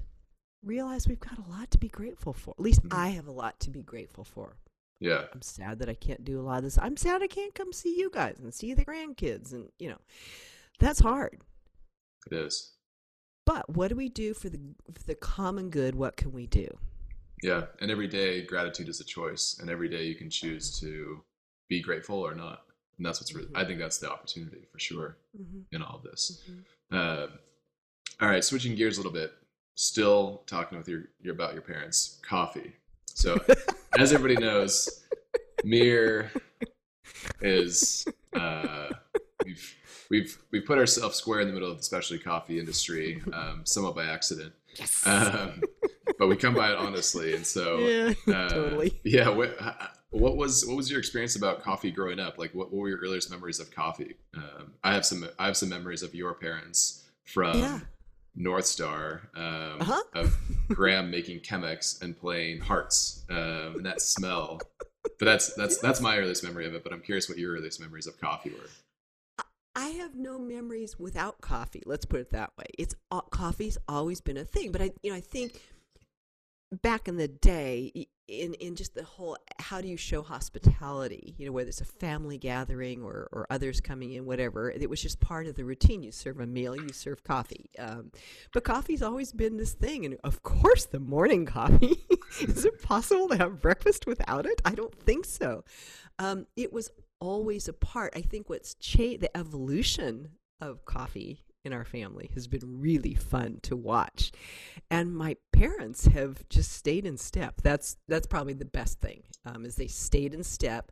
realize we've got a lot to be grateful for. At least Mhm. I have a lot to be grateful for. Yeah. I'm sad that I can't do a lot of this. I'm sad I can't come see you guys and see the grandkids, and you know, that's hard. It is. But what do we do for the for the common good? What can we do? Yeah. And every day gratitude is a choice. And every day you can choose to be grateful or not. And that's what's really Mhm. I think that's the opportunity for sure Mm-hmm. in all of this. Uh, all right, switching gears a little bit. Still talking with your, your about your parents. Coffee. So, as everybody knows, MiiR is uh, we've we've we've put ourselves square in the middle of the specialty coffee industry, um, somewhat by accident. Yes. Um, but we come by it honestly, and so yeah, uh, totally. Yeah. What, what was what was your experience about coffee growing up? Like, what, what were your earliest memories of coffee? Um, I have some I have some memories of your parents from Yeah. North Star um, Uh-huh. of Gram making Chemex and playing Hearts um, and that smell. But that's that's that's my earliest memory of it. But I'm curious what your earliest memories of coffee were. I have no memories without coffee. Let's put it that way. It's coffee's always been a thing, but I, you know, I think back in the day, in in just the whole, how do you show hospitality? You know, whether it's a family gathering or or others coming in, whatever. It was just part of the routine. You serve a meal, you serve coffee. Um, but coffee's always been this thing, and of course, the morning coffee. Is it possible to have breakfast without it? I don't think so. Um, it was always a part. I think what's changed, the evolution of coffee in our family has been really fun to watch. And my parents have just stayed in step. That's that's probably the best thing. Um, is they stayed in step.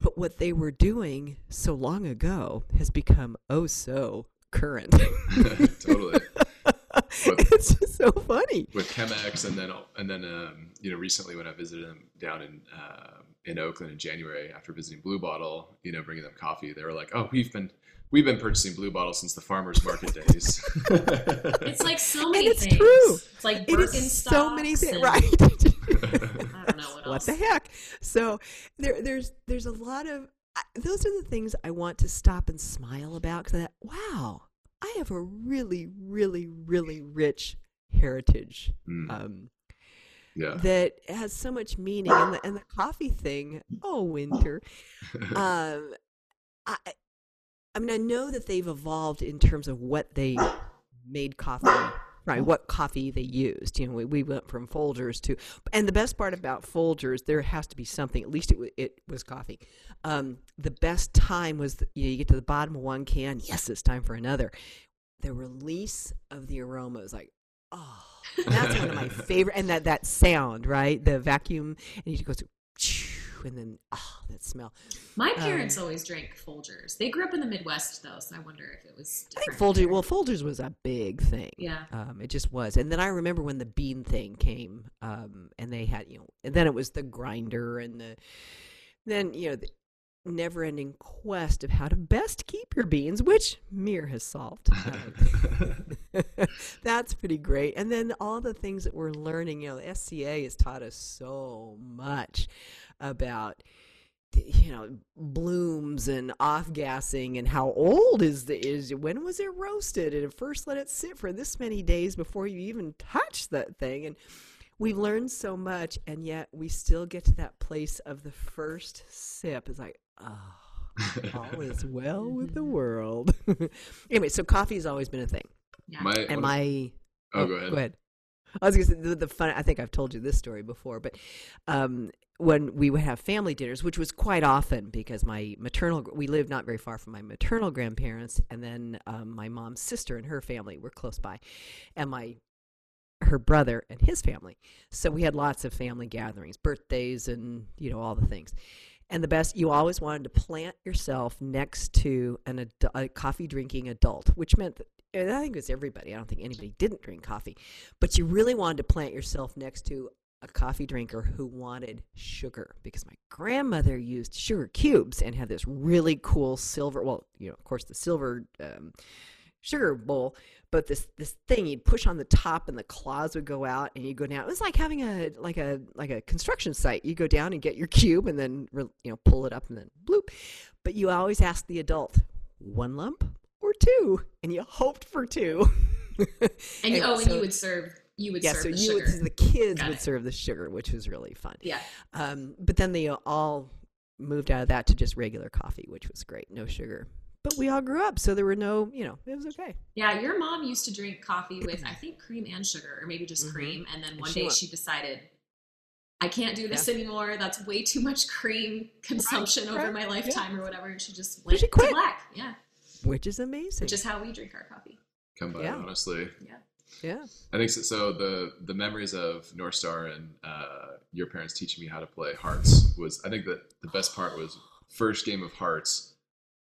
But what they were doing so long ago has become oh so current. totally. it's just so funny. with Chemex, and then and then um, you know recently when I visited them down in uh, in Oakland in January after visiting Blue Bottle, you know bringing them coffee, they were like, "Oh, we've been we've been purchasing Blue Bottle since the farmers market days." It's like so many it's things. true. It's like It is so many things, and- right? I don't know what, else. what the heck? So there, there's there's a lot of I- those are the things I want to stop and smile about because wow, I have a really, really, really rich heritage Mm, um, yeah. that has so much meaning, and the, and the coffee thing. Oh, winter. um, I, I mean, I know that they've evolved in terms of what they made coffee, right? What coffee they used. You know, we, we went from Folgers to, and the best part about Folgers, there has to be something. At least it, it was coffee. Um, the best time was the, you, know, you get to the bottom of one can. Yes, it's time for another. The release of the aroma is like, oh, that's one of my favorite. And that that sound, right? The vacuum, and you just go through, and then oh, that smell. My parents Um, always drank Folgers. They grew up in the Midwest, though, so I wonder if it was. I think different Folgers. there. Well, Folgers was a big thing. yeah. Um, it just was. And then I remember when the bean thing came, um, and they had, you know, and then it was the grinder and the, then, you know, the never ending quest of how to best keep your beans, which MiiR has solved. Um, that's pretty great. And then all the things that we're learning, you know, SCA has taught us so much about you know blooms and off gassing and how old is the is when was it roasted and first let it sit for this many days before you even touch that thing and we've learned so much and yet we still get to that place of the first sip it's like oh all is well with the mm-hmm. world anyway so coffee has always been a thing Yeah. My and one- my oh, oh, go ahead. Go ahead. I was going to say the, the fun. I think I've told you this story before, but um, when we would have family dinners, which was quite often because my maternal, we lived not very far from my maternal grandparents, and then um, my mom's sister and her family were close by, and my her brother and his family. So we had lots of family gatherings, birthdays, and you know all the things. And the best, you always wanted to plant yourself next to an ad- a coffee drinking adult, which meant that I think it was everybody. I don't think anybody didn't drink coffee, but you really wanted to plant yourself next to a coffee drinker who wanted sugar because my grandmother used sugar cubes and had this really cool silver. Well, you know, of course, the silver um, sugar bowl, but this this thing you'd push on the top and the claws would go out and you go down. It was like having a like a like a construction site. You go down and get your cube and then you know pull it up and then bloop. But you always ask the adult one lump or two, and you hoped for two. And you, Anyway, oh, and you would serve. You would yeah, serve so the you sugar. would, the kids Got would it. serve the sugar, which was really fun. yeah. Um, but then they all moved out of that to just regular coffee, which was great, no sugar. But we all grew up, so there were no, you know, it was okay. Yeah, your mom used to drink coffee with I think cream and sugar, or maybe just Mhm. cream. And then And one she day went- she decided, I can't do this Yeah. anymore. That's way too much cream consumption over right, my yeah. lifetime, or whatever. And she just went she to quit. black. Yeah, Which is amazing. which is how we drink our coffee. Come by, Yeah. honestly. Yeah. yeah. I think so. so the the memories of North Star and uh, your parents teaching me how to play hearts was. I think that the best part was first game of hearts.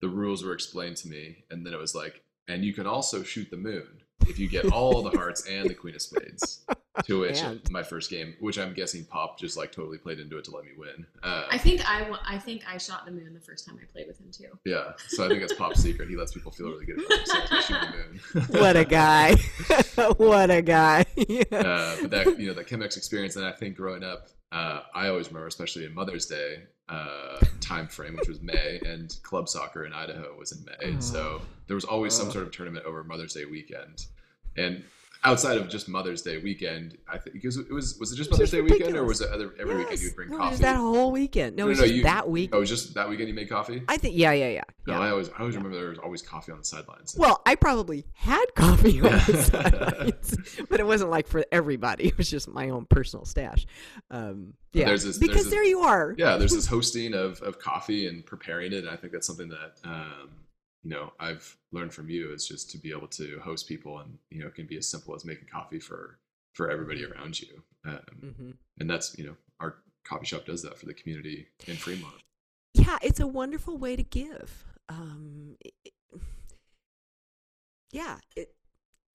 The rules were explained to me, and then it was like, and you can also shoot the moon if you get all the hearts and the queen of spades. To which And- my first game, which I'm guessing Pop just like totally played into it to let me win. Uh, I think I, I think I shot the moon the first time I played with him too. yeah, so I think it's Pop's secret. He lets people feel really good about themselves by shooting the moon. What a guy. what a guy. uh, but that you know that Chemex experience, and I think growing up, uh, I always remember, especially in Mother's Day uh, time frame, which was May, and club soccer in Idaho was in May. Oh. So there was always some Oh. sort of tournament over Mother's Day weekend, and outside of just Mother's Day weekend, I think because it was was it just Mother's Day weekend, or was it other every weekend you'd bring no, it coffee? was that whole weekend. No, No, it was no, just you- that week. oh, it was just that weekend you made coffee. I think, yeah, yeah, yeah. No, yeah. I always I always remember there was always coffee on the sidelines. Well, I probably had coffee on the sidelines, but it wasn't like for everybody. It was just my own personal stash. Um, yeah, this- because this- there you are. yeah, there's this hosting of, of coffee and preparing it, and I think that's something that um, you know I've learned from you is just to be able to host people, and you know it can be as simple as making coffee for for everybody around you, um, hmm and that's you know our coffee shop does that for the community in Fremont. Yeah, it's a wonderful way to give. Um, it- yeah, it,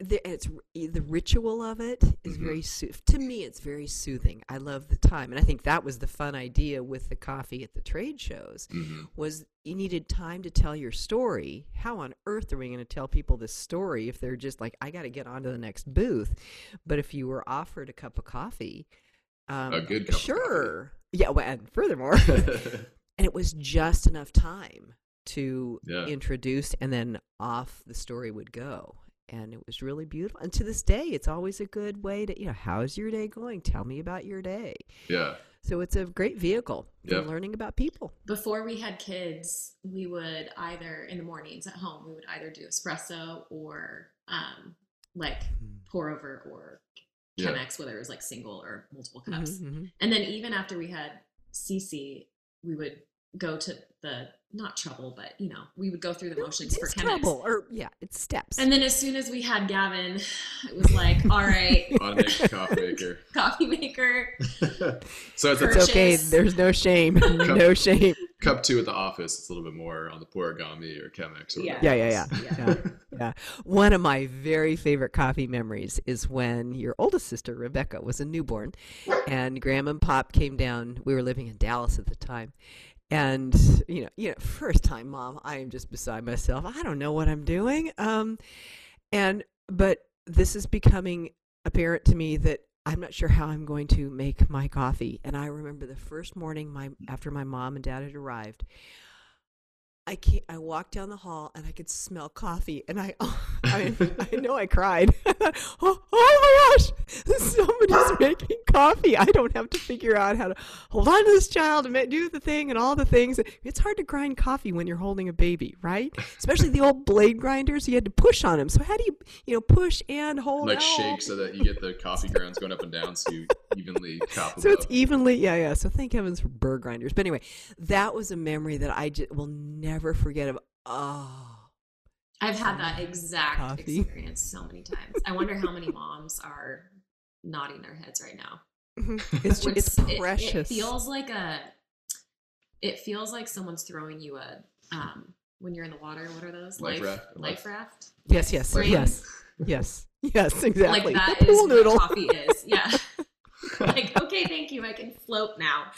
the, it's the ritual of it is Mhm. very soo- to me. It's very soothing. I love the time, and I think that was the fun idea with the coffee at the trade shows. hmm Was you needed time to tell your story. How on earth are we going to tell people this story if they're just like, I got to get on to the next booth? But if you were offered a cup of coffee, um, A good cup of coffee. sure, yeah. Well, and furthermore, and it was just enough time to Yeah. introduce and then off the story would go and it was really beautiful and to this day it's always a good way to you know how's your day going tell me about your day yeah, so it's a great vehicle for Yeah. learning about people Before we had kids, we would either in the mornings at home we would either do espresso or um, like pour over or Yeah. Chemex, whether it was like single or multiple cups. Mhm, mhm. And then even after we had Cece, we would go to the not trouble, but you know, we would go through the motions for it's Chemex. trouble or yeah it's steps And then as soon as we had Gavin, it was like, all right, coffee maker. coffee maker. so it's a it's okay there's no shame no shame cup two at the office. It's a little bit more on the Pourigami or chemex. Or Yeah. Yeah, yeah, yeah, yeah, yeah. One of my very favorite coffee memories is when your oldest sister Rebecca was a newborn, and Gram and Pop came down. We were living in Dallas at the time, and you know, you know, first time mom, I am just beside myself. I don't know what I'm doing. Um, and but this is becoming apparent to me that I'm not sure how I'm going to make my coffee. And I remember the first morning my after my mom and dad had arrived. I I walked down the hall and I could smell coffee and I I, I know I cried. oh, oh my gosh, making coffee. I don't have to figure out how to hold on to this child and do the thing and all the things. It's hard to grind coffee when you're holding a baby, right? Especially the old blade grinders. You had to push on them. So how do you you know push and hold? Like shake so that you get the coffee grounds going up and down, so you evenly cop So them it's up. evenly, yeah, yeah. So thank heavens for burr grinders. But anyway, that was a memory that I just will never forget. Of oh, I've had that exact Coffee. experience so many times. I wonder how many moms are nodding their heads right now. it's ju- When it's it- precious. It, feels like a. It feels like someone's throwing you a. Um, when you're in the water, what are those? Life raft? Life raft. yes, yes, Ring. yes, yes, yes. Exactly. Like that the is pool what noodle. coffee is. Yeah. like okay, thank you. I can float now.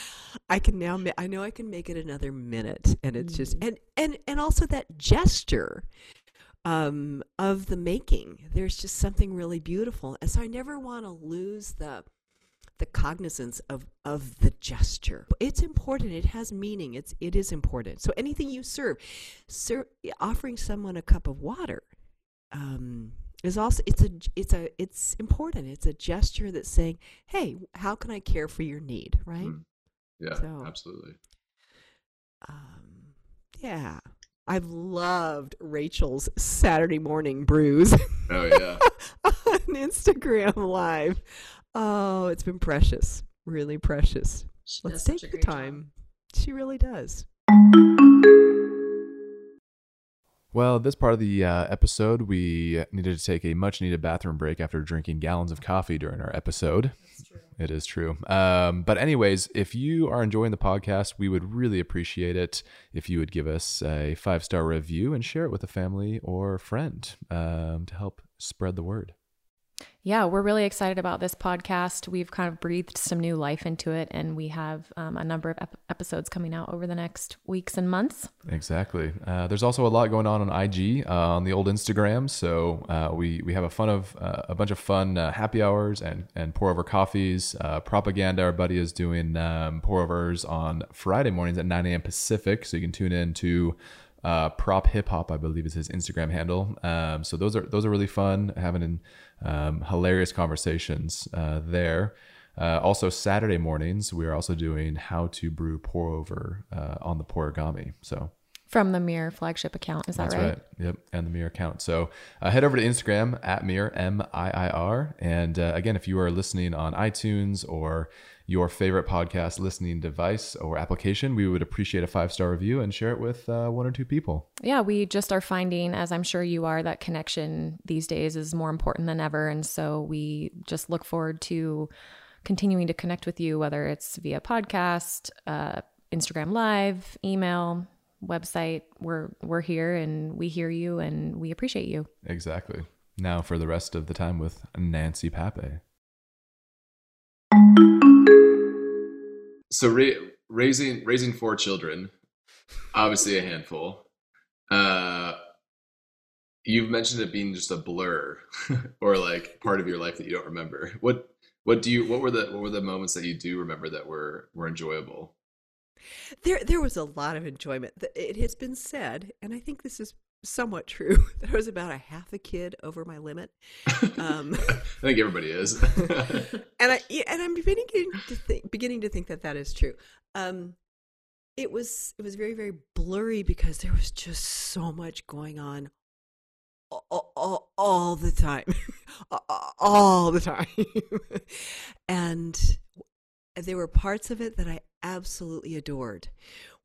I can now. Ma- I know I can make it another minute, and it's just Mhm. and and and also that gesture um, of the making. There's just something really beautiful, and so I never want to lose the the cognizance of of the gesture. It's important. It has meaning. It's it is important. So anything you serve, ser- offering someone a cup of water. Um, is also it's a it's a it's important. It's a gesture that's saying, "Hey, how can I care for your need?" Right? Mm. Yeah, So- absolutely. um, yeah. I've loved Rachel's Saturday morning brews Oh yeah. on Instagram Live. Oh, it's been precious, really precious. She Let's take the great job. time. She really does. Well, this part of the uh, episode, we needed to take a much needed bathroom break after drinking gallons of coffee during our episode. It is true. Um, but, anyways, if you are enjoying the podcast, we would really appreciate it if you would give us a five star review and share it with a family or friend um, to help spread the word. Yeah, we're really excited about this podcast. We've kind of breathed some new life into it, and we have um, a number of ep- episodes coming out over the next weeks and months. Exactly. Uh, there's also a lot going on on IG, uh, on the old Instagram. So uh, we we have a fun of uh, a bunch of fun uh, happy hours and and pour over coffees. Uh, propaganda. Our buddy is doing um, pour overs on Friday mornings at 9 a.m. Pacific, so you can tune in to. Prop hip hop, I believe, is his Instagram handle. Um, so those are those are really fun, having um, hilarious conversations uh, there. Uh, also, Saturday mornings, we are also doing how to brew pour over uh, on the Pourigami. So From the MiiR flagship account. Is that That's right? right? Yep. And the MiiR account. So uh, head over to Instagram at MiiR, M I I R. And uh, again, if you are listening on iTunes or your favorite podcast listening device or application, we would appreciate a five star review and share it with uh, one or two people. Yeah, we just are finding, as I'm sure you are, that connection these days is more important than ever. And so we just look forward to continuing to connect with you, whether it's via podcast, uh, Instagram Live, email, website. We're we're here and we hear you and we appreciate you. Exactly. Now for the rest of the time with Nancy Pape. So ra- raising raising four children, obviously a handful. Uh, you've mentioned it being just a blur, or like part of your life that you don't remember. What what do you what were the what were the moments that you do remember that were were enjoyable? There, there was a lot of enjoyment. It has been said, and I think this is somewhat true, that I was about a half a kid over my limit. Um, I think everybody is. and I yeah, and I'm beginning to think beginning to think that that is true. Um, it was it was very very blurry because there was just so much going on all, all, all the time, all the time, and there were parts of it that I absolutely adored.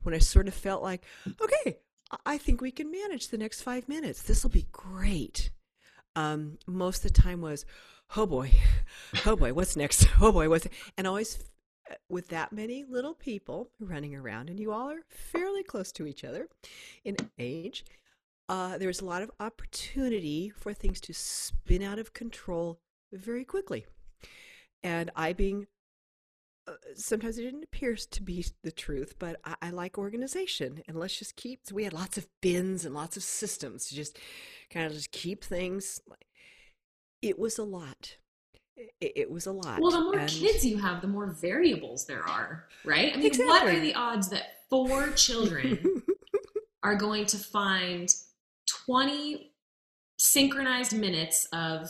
When I sort of felt like, okay, I- think we can manage the next five minutes. This will be great. Um, most of the time was, oh boy, oh boy, what's next? Oh boy, what's and always uh, with that many little people running around, and you all are fairly close to each other in age. Uh, there's a lot of opportunity for things to spin out of control very quickly. And I being Uh, sometimes it didn't appear to be the truth, but I, I like organization, and let's just keep. So we had lots of bins and lots of systems to just kind of just keep things. It was a lot. It, it was a lot. Well, the more and- kids you have, the more variables there are, right? I mean, what are the odds that four children are going to find 20 synchronized minutes of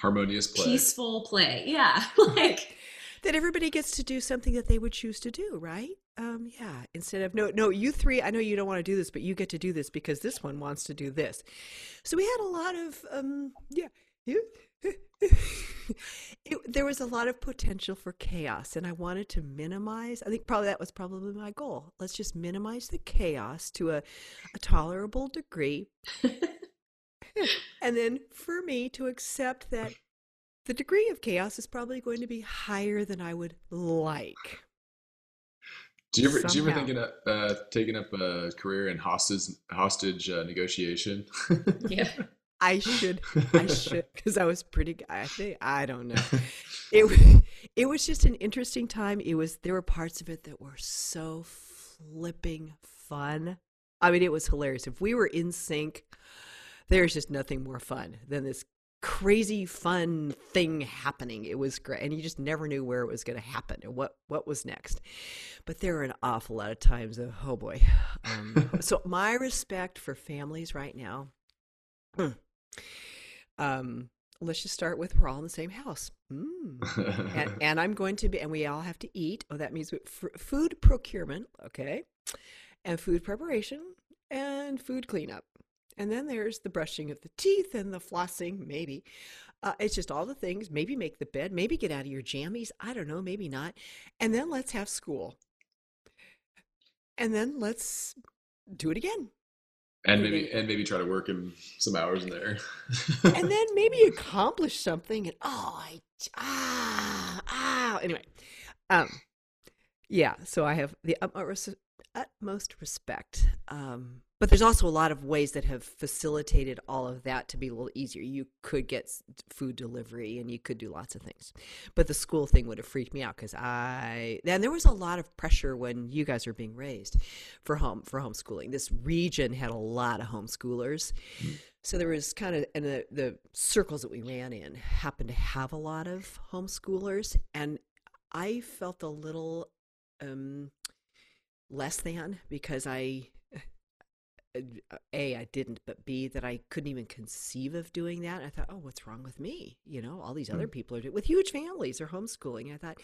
Harmonious play. peaceful play? Yeah. Like, that everybody gets to do something that they would choose to do, right? Um, yeah. Instead of no, no, you three. I know you don't want to do this, but you get to do this because this one wants to do this. So we had a lot of um, yeah. it, there was a lot of potential for chaos, and I wanted to minimize. I think probably that was probably my goal. Let's just minimize the chaos to a, a tolerable degree, and then for me to accept that the degree of chaos is probably going to be higher than I would like. Do you ever do you ever think of uh, taking up a career in hostage hostage uh, negotiation? yeah. I should, I should, because I was pretty. g- I think I don't know. It wa- it was just an interesting time. It was there were parts of it that were so flipping fun. I mean, it was hilarious. If we were in sync, there's just nothing more fun than this crazy fun thing happening. It was great, and you just never knew where it was going to happen and what what was next. But there are an awful lot of times of oh boy. Um, so my respect for families right now. Um, let's just start with we're all in the same house. Mm. And, and I'm going to be, and we all have to eat. Oh, that means we- f- food procurement, okay, and food preparation and food cleanup. And then there's the brushing of the teeth and the flossing, maybe. Uh, it's just all the things. Maybe make the bed, maybe get out of your jammies. I don't know, maybe not. And then let's have school. And then let's do it again. and maybe and maybe try to work in some hours in there. and then maybe accomplish something and oh i ah ah anyway um yeah so i have the utmost, utmost respect um but there's also a lot of ways that have facilitated all of that to be a little easier. You could get food delivery and you could do lots of things. But the school thing would have freaked me out because i and there was a lot of pressure when you guys were being raised for home for homeschooling. This region had a lot of homeschoolers. So there was kind of, and the, the circles that we ran in happened to have a lot of homeschoolers, and I felt a little um, less than because I, A, I didn't, but B, that I couldn't even conceive of doing that. I thought, oh, what's wrong with me? You know, all these other people are doing, with huge families are homeschooling. I thought,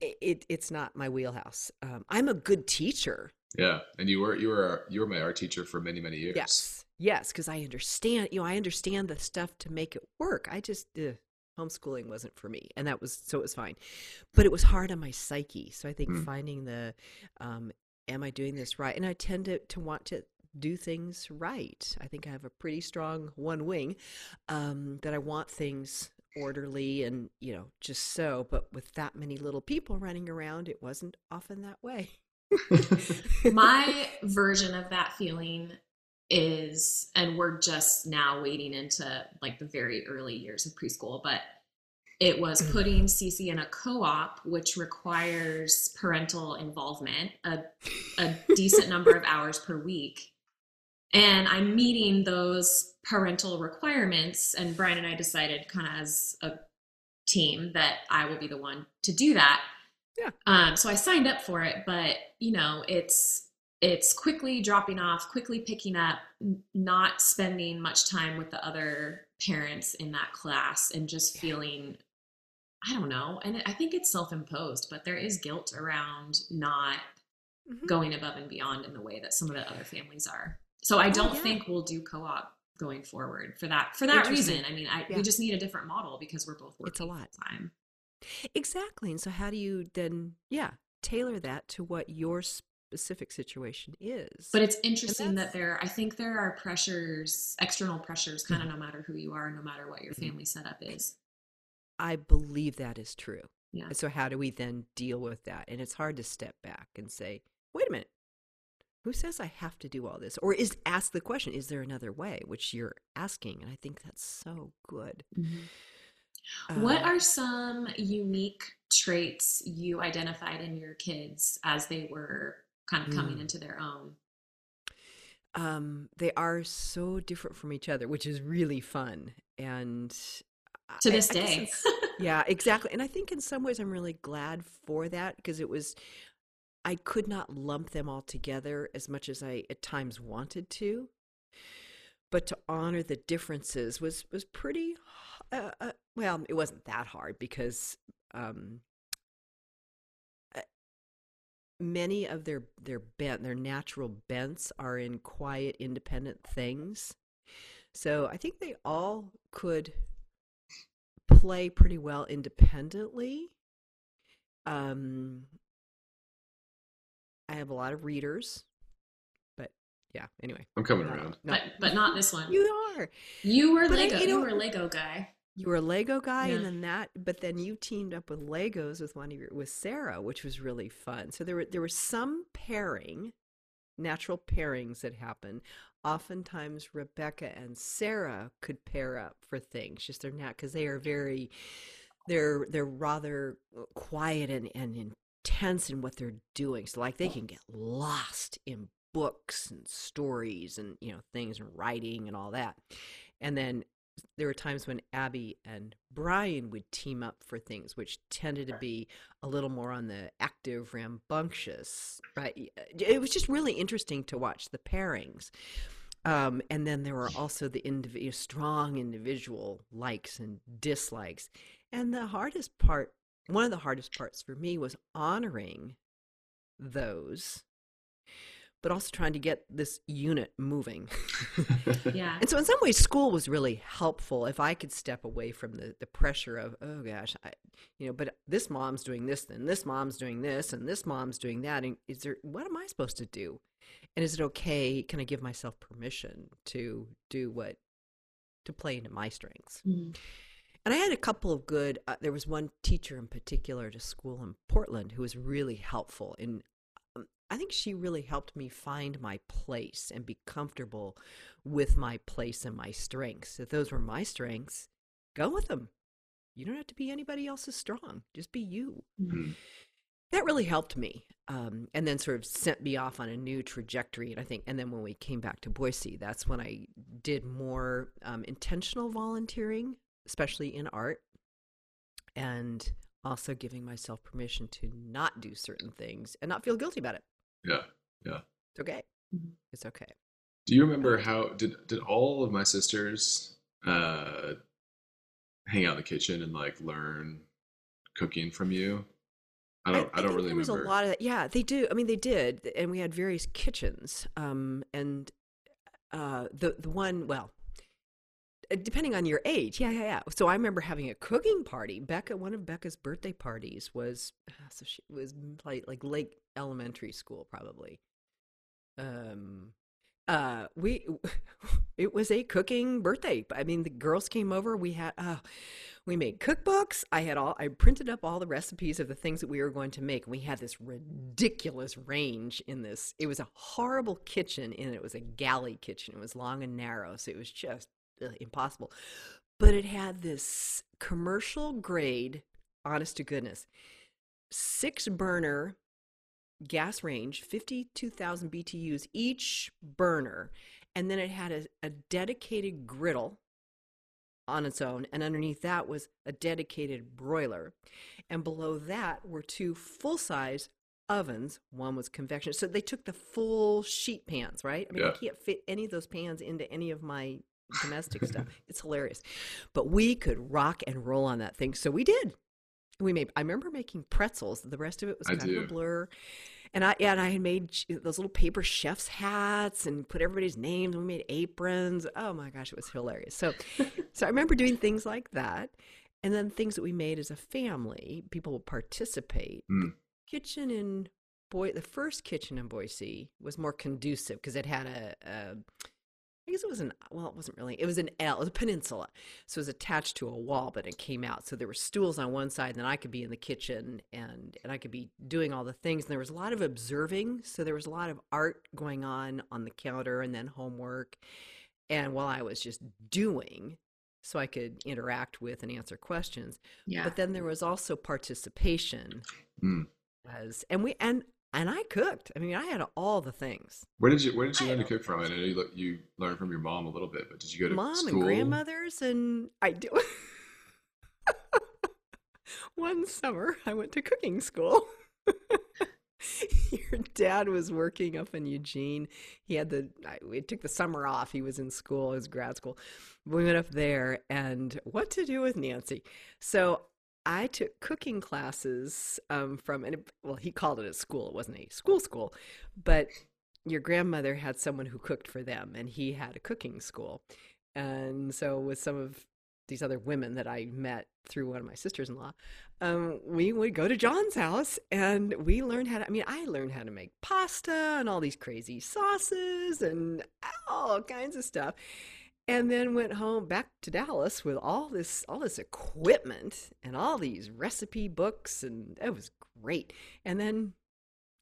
it, it it's not my wheelhouse. Um, I'm a good teacher. Yeah, and you were you were you were my art teacher for many many years. Yes, yes, because I understand. You know, I understand the stuff to make it work. I just ugh, homeschooling wasn't for me, and that was so it was fine, but it was hard on my psyche. So I think Mm. finding the, um, am I doing this right? And I tend to to want to do things right. I think I have a pretty strong one wing, um, that I want things orderly and you know just so. But with that many little people running around, it wasn't often that way. My version of that feeling is, and we're just now wading into like the very early years of preschool, but it was putting Cece in a co-op, which requires parental involvement, a, a decent number of hours per week. And I'm meeting those parental requirements. And Brian and I decided, kind of as a team, that I will be the one to do that. Yeah. Um, so I signed up for it, but you know, it's it's quickly dropping off, quickly picking up, not spending much time with the other parents in that class, and just feeling, I don't know. And I think it's self-imposed, but there is guilt around not Mhm. going above and beyond in the way that some of the other families are. So I Oh, don't yeah. think we'll do co-op going forward for that for that reason. I mean, I, Yeah. we just need a different model because we're both working It's a lot. time. Exactly. And so, how do you then, yeah, tailor that to what your specific situation is? But it's interesting that there, I think there are pressures, external pressures, kind Mm-hmm. of no matter who you are, no matter what your family setup is. I believe that is true. Yeah. And so, how do we then deal with that? And it's hard to step back and say, wait a minute, who says I have to do all this? Or is ask the question, is there another way? Which you're asking. And I think that's so good. what Um, are some unique traits you identified in your kids as they were kind of coming Mm. into their own? um, they are so different from each other, which is really fun. And To this I day. it's- yeah, exactly. And I think in some ways I'm really glad for that because it was, I could not lump them all together as much as I at times wanted to. But to honor the differences was was pretty. Uh, uh, well, it wasn't that hard because um, uh, many of their their bent their natural bents are in quiet, independent things. So I think they all could play pretty well independently. Um, I have a lot of readers, but yeah. Anyway, I'm coming not- around. not- but but not this one. you are. You were But Lego. you You, know- were a Lego guy. You were a Lego guy, and then that, but then you teamed up with Legos with one of your with Sarah, which was really fun. So there were there was some pairing, natural pairings that happen. Oftentimes, Rebecca and Sarah could pair up for things. Just they're not because they are very, they're they're rather uh, quiet and and intense in what they're doing. So like they can get lost in books and stories and you know things and writing and all that. And then there were times when Abby and Brian would team up for things, which tended to be a little more on the active, rambunctious. Right? It was just really interesting to watch the pairings. Um, and then there were also the individual, strong individual likes and dislikes. And the hardest part, one of the hardest parts for me, was honoring those, but also trying to get this unit moving. Yeah. And so, in some ways, school was really helpful if I could step away from the, the pressure of, oh gosh, I, you know, but this mom's doing this, and this mom's doing this, and this mom's doing that. And is there, what am I supposed to do? And is it okay? Can I give myself permission to do what, to play into my strengths? Mhm. And I had a couple of good, uh, there was one teacher in particular at a school in Portland who was really helpful. Um, I think she really helped me find my place and be comfortable with my place and my strengths. If those were my strengths, go with them. You don't have to be anybody else's strong, just be you. Mhm. That really helped me. Um, and then sort of sent me off on a new trajectory. And I think, and then when we came back to Boise, that's when I did more um, intentional volunteering, especially in art, and also giving myself permission to not do certain things and not feel guilty about it. Yeah, yeah. It's okay. Mhm. It's okay. Do you remember how did did all of my sisters uh, hang out in the kitchen and like learn cooking from you? I don't. I, don't think really there was remember. a lot of that. Yeah, they do. I mean, they did, and we had various kitchens. Um, and uh, the the one, well, depending on your age, yeah, yeah, yeah. So I remember having a cooking party. Becca, one of Becca's birthday parties was so she was like like late elementary school, probably. Um, uh, we it was a cooking birthday. I mean, the girls came over. We had uh, we made cookbooks. I had all I printed up all the recipes of the things that we were going to make. We had this ridiculous range in this. It was a horrible kitchen, and it was a galley kitchen. It was long and narrow, so it was just uh, impossible. But it had this commercial grade, honest to goodness, six burner gas range, 52,000 BTUs each burner. And then it had a, a dedicated griddle on its own. And underneath that was a dedicated broiler. And below that were two full size ovens. One was convection. So they took the full sheet pans, right? I mean, Yeah. I can't fit any of those pans into any of my domestic stuff. It's hilarious. But we could rock and roll on that thing. So we did. We made. I remember making pretzels. The rest of it was kind of a blur. And I and I had made those little paper chef's hats and put everybody's names. We made aprons. Oh my gosh, it was hilarious. So, so I remember doing things like that, and then things that we made as a family. People would participate. Mm. Kitchen in Boy, the first kitchen in Boise was more conducive because it had a, a I guess it was an well, it wasn't really. It was an L, it was a peninsula, so it was attached to a wall, but it came out. So there were stools on one side, and then I could be in the kitchen, and and I could be doing all the things. And there was a lot of observing, so there was a lot of art going on on the counter, and then homework. And while I was just doing, so I could interact with and answer questions, Yeah. but then there was also participation, Mm. as and we and and I cooked. I mean, I had all the things. Where did you Where did you I learn to cook from? I know you look, you learned from your mom a little bit, but did you go to mom school? and grandmothers and i do one summer i went to cooking school your dad was working up in eugene he had the I, we took the summer off he was in school his grad school we went up there and what to do with nancy so I took cooking classes um, from, and it, well, he called it a school. It wasn't a school school, but your grandmother had someone who cooked for them, and he had a cooking school. And so, with some of these other women that I met through one of my sisters in law, um, we would go to John's house and we learned how to. I mean, I learned how to make pasta and all these crazy sauces and all kinds of stuff. And then went home back to Dallas with all this all this equipment and all these recipe books and it was great. And then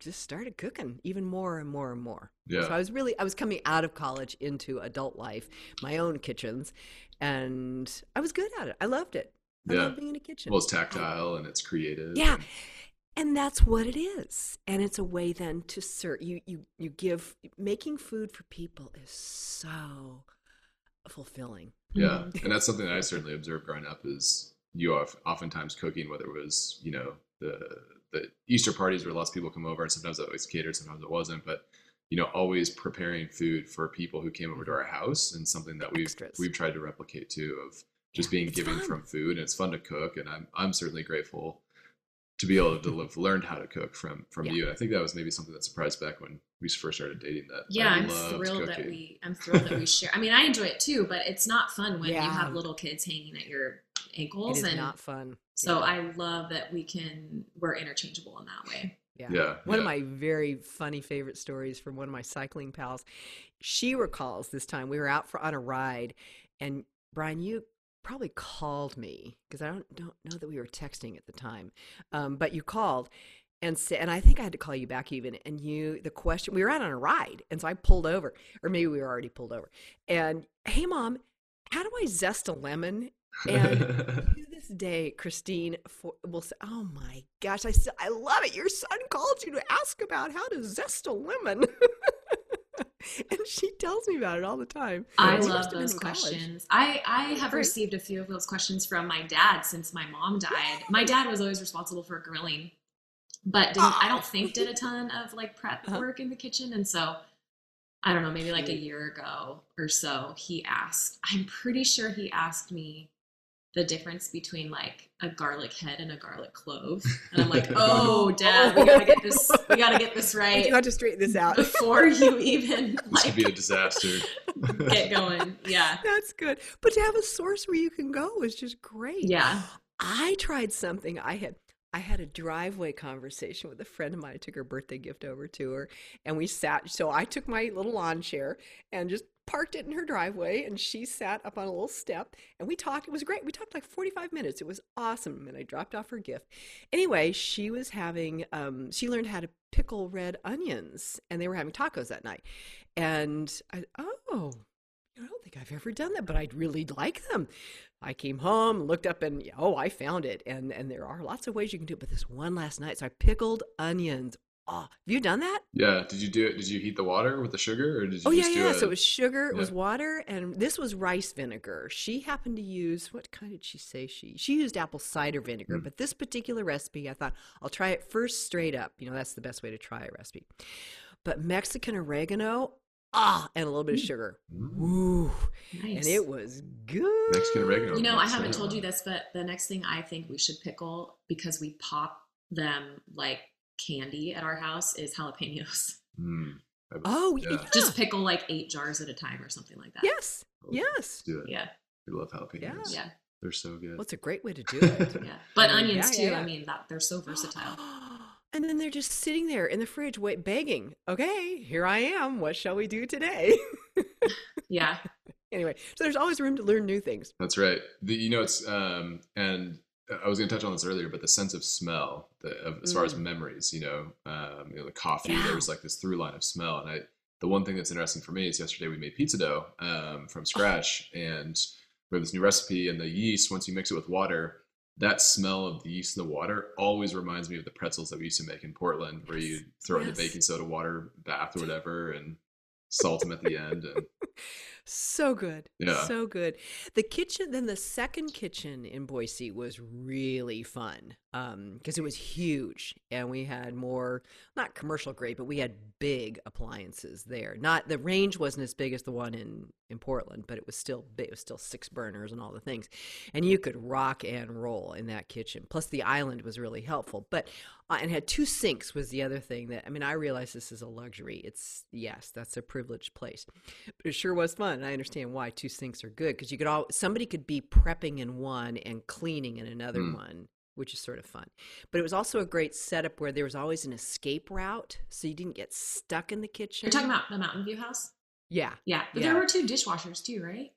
just started cooking even more and more and more. Yeah. So I was really I was coming out of college into adult life, my own kitchens, and I was good at it. I loved it. I Yeah. love being in a kitchen. Well, it's tactile and it's creative. Yeah. and- And that's what it is. And it's a way then to serve you you you give making food for people is so fulfilling. Yeah, mm-hmm. and that's something that I certainly observed growing up is you of oftentimes cooking, whether it was you know the the Easter parties where lots of people come over, and sometimes it was catered, sometimes it wasn't, but you know always preparing food for people who came over to our house, and something that we've Extras. we've tried to replicate too of just Yeah, being it's giving fun. from food, and it's fun to cook, and I'm I'm certainly grateful to be able to have learned how to cook from from Yeah. you. I think that was maybe something that surprised back when we first started dating. That yeah, I I'm loved thrilled that we I'm thrilled that we share. I mean, I enjoy it too, but it's not fun when you have little kids hanging at your ankles is and not fun. so Yeah. I love that we can we're interchangeable in that way. Yeah. Yeah, One of my very funny favorite stories from one of my cycling pals. She recalls this time we were out for on a ride, and Brian, you probably called me because I don't don't know that we were texting at the time, um, but you called. And, sa- and I think I had to call you back even. And you, the question, we were out on a ride. And so I pulled over, or maybe we were already pulled over. And hey, mom, how do I zest a lemon? And to this day, Christine for, will say, "Oh my gosh, I I love it. Your son called you to ask about how to zest a lemon." and she tells me about it all the time. I She love those college. questions. I, I have Great. received a few of those questions from my dad since my mom died. My dad was always responsible for grilling, but didn't I don't think did a ton of like prep Uh-huh. work in the kitchen. And so I don't know, maybe like a year ago or so, he asked, I'm pretty sure he asked me the difference between like a garlic head and a garlic clove. And I'm like, oh, oh Dad, we gotta get this. We gotta get this I right have to straighten this out. before you even This could be a disaster. get going. Yeah, That's good. But to have a source where you can go is just great. yeah. I tried something. I had I had a driveway conversation with a friend of mine. I took her birthday gift over to her, and we sat. So I took my little lawn chair and just parked it in her driveway, and she sat up on a little step, and we talked. It was great. We talked like forty five minutes. It was awesome, and I dropped off her gift. Anyway, she was having. Um, she learned how to pickle red onions, and they were having tacos that night, and I oh. I don't think I've ever done that, but I'd really like them. I came home, looked up, and oh, I found it. And and there are lots of ways you can do it. But this one last night, so I pickled onions. Oh, have you done that? Yeah. Did you do it? Did you heat the water with the sugar, or did you Oh yeah, do yeah. it? So it was sugar, it was water, and this was rice vinegar. She happened to use what kind did she say she? She used apple cider vinegar, Mm. but this particular recipe, I thought I'll try it first straight up. You know, that's the best way to try a recipe. But Mexican oregano, ah, and a little bit of sugar. Mm. Woo, Nice. and it was good. Mexican oregano. You know, I haven't told you this, but the next thing I think we should pickle because we pop them like candy at our house is jalapenos. Mm. I would- Oh, yeah. yeah. Just pickle like eight jars at a time or something like that. Yes. Oh, Yes. Do it. Yeah. We love jalapenos. Yeah. yeah. They're so good. Well, a great way to do it. Yeah. But Yeah, onions yeah, too. yeah. I mean, that they're so versatile. and then they're just sitting there in the fridge, wait, begging. Okay, here I am. What shall we do today? Yeah. anyway, so there's always room to learn new things. That's right. The, you know, it's um, and I was going to touch on this earlier, but the sense of smell, the, of, as far as Mm. memories, you know, um, you know, the coffee. Yeah. There was like this through line of smell, and I. The one thing that's interesting for me is yesterday we made pizza dough um, from scratch, and we have this new recipe, and the yeast. Once you mix it with water, that smell of the yeast in the water always reminds me of the pretzels that we used to make in Portland, where you throw in the baking soda water bath or whatever, and salt them at the end. And So good. Yeah. So good. The kitchen, then the second kitchen in Boise was really fun because it was huge and we had more, not commercial grade, but we had big appliances there. Not the range wasn't as big as the one in, in Portland, but it was still big. It was still six burners and all the things. And you could rock and roll in that kitchen. Plus, the island was really helpful. But uh, and had two sinks was the other thing that I mean I realize this is a luxury. It's yes, that's a privileged place, but it sure was fun. And I understand why two sinks are good because you could all somebody could be prepping in one and cleaning in another Mm. one, which is sort of fun. But it was also a great setup where there was always an escape route, so you didn't get stuck in the kitchen. You're talking about the Mountain View house? yeah. Yeah. But Yeah. there were two dishwashers too, right?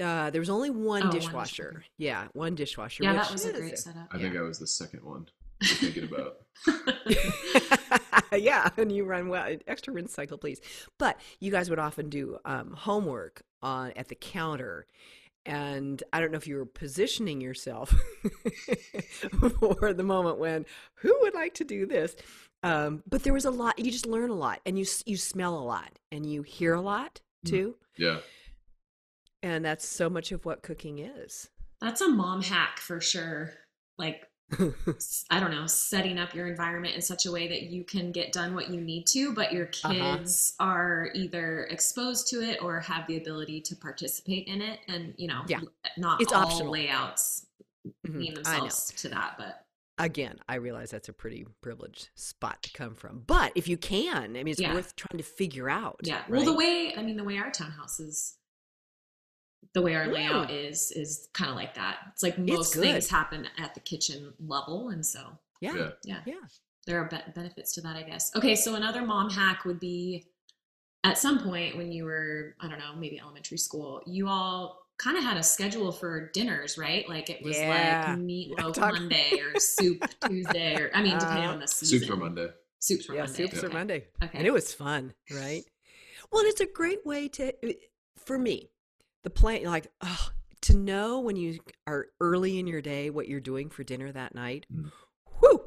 Uh, there was only one Oh, one dishwasher. dishwasher. Yeah, one dishwasher. Yeah, that was a great setup. I think I was the second one thinking about. yeah, and you run well. Extra rinse cycle, please. But you guys would often do um, homework on at the counter, and I don't know if you were positioning yourself for the moment when who would like to do this. Um, but there was a lot. You just learn a lot, and you you smell a lot, and you hear a lot Mm. too. Yeah. And that's so much of what cooking is. That's a mom hack for sure. Like, s- I don't know, setting up your environment in such a way that you can get done what you need to, but your Uh-huh. kids are either exposed to it or have the ability to participate in it. And, you know, Yeah. not It's all optional. layouts Mhm, lean I themselves to that, but again, I realize that's a pretty privileged spot to come from. But if you can, I mean, it's Yeah. worth trying to figure out. yeah. Well, the way, I mean, the way our townhouse is, the way our layout Mm. is, is kind of like that. It's like most good. things happen at the kitchen level. And so, yeah, Yeah. yeah. yeah. there are be- benefits to that, I guess. Okay, so another mom hack would be at some point when you were, I don't know, maybe elementary school, you all kind of had a schedule for dinners, right? Like it was Yeah. like meatloaf Talk- Monday or soup Tuesday, or I mean, depending Uh, on the season. Soup for Monday. Soups for yeah, Monday. soups Yeah. for Okay. Monday, Okay. and it was fun, right? Well, and it's a great way to, uh, for me, the plan. Like, oh, to know when you are early in your day what you're doing for dinner that night. Mm. Whew,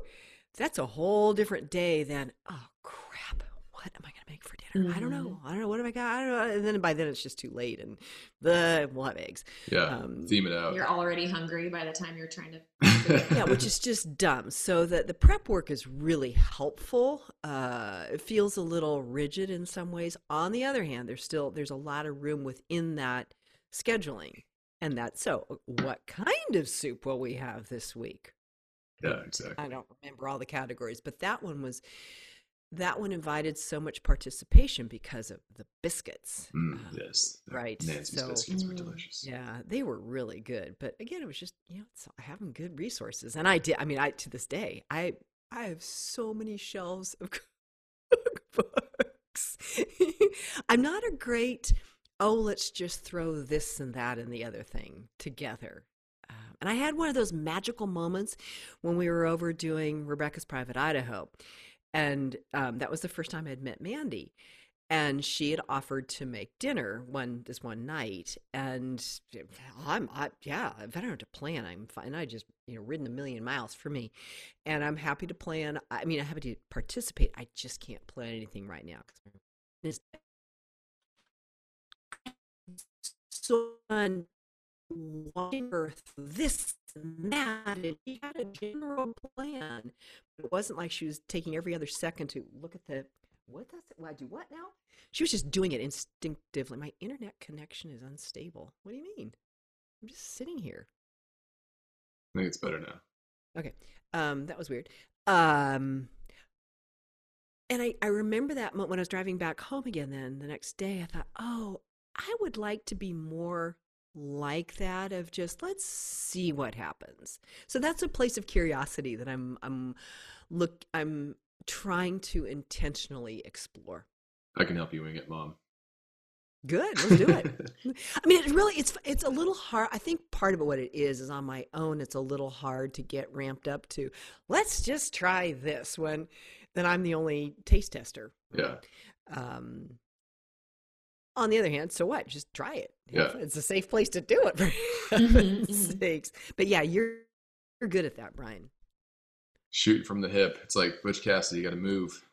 that's a whole different day than oh crap. What am I going to make for dinner? I don't know. Mm-hmm. I don't know. What have I got? I don't know. And then by then it's just too late, and the we'll have eggs. Yeah. Um, Theme it out. You're already hungry by the time you're trying to. yeah, which is just dumb. So the the prep work is really helpful. Uh, it feels a little rigid in some ways. On the other hand, there's still there's a lot of room within that scheduling And that's so. What kind of soup will we have this week? Yeah, exactly. I don't remember all the categories, but that one was that one invited so much participation because of the biscuits. Mm, Um, yes. right, Nancy's so- biscuits were delicious. Yeah, they were really good. But again, it was just you know having good resources, and I did. I mean, I to this day, I I have so many shelves of cookbooks. I'm not a great. Oh, let's just throw this and that and the other thing together. Um, and I had one of those magical moments when we were over doing Rebecca's Private Idaho, and um, that was the first time I'd met Mandy and she had offered to make dinner one this one night and i'm I, yeah if i don't have to plan i'm fine. I just you know ridden a million miles for me and i'm happy to plan. I mean i'm happy to participate. I just can't plan anything right now 'cause my- it's so fun watching her through this and that and she had a general plan But it wasn't like she was taking every other second to look at the what does it? I do what now? She was just doing it instinctively. My internet connection is unstable. What do you mean? I'm just sitting here. I think it's better now. Okay. Um, that was weird. Um, and I, I remember that moment when I was driving back home again then the next day. I thought, oh, I would like to be more like that of just let's see what happens. So that's a place of curiosity that I'm I'm look I'm trying to intentionally explore. I can help you wing it, mom. Good, let's do it. I mean, it really it's it's a little hard. I think part of it what it is is on my own. It's a little hard to get ramped up to. Let's just try this when then I'm the only taste tester. yeah. Um, on the other hand, so what? Just try it. Yeah. It's a safe place to do it. For Mhm, heaven's mhm. sakes. But yeah, you're you're good at that, Brian. Shoot from the hip. It's like Butch Cassidy. You got to move.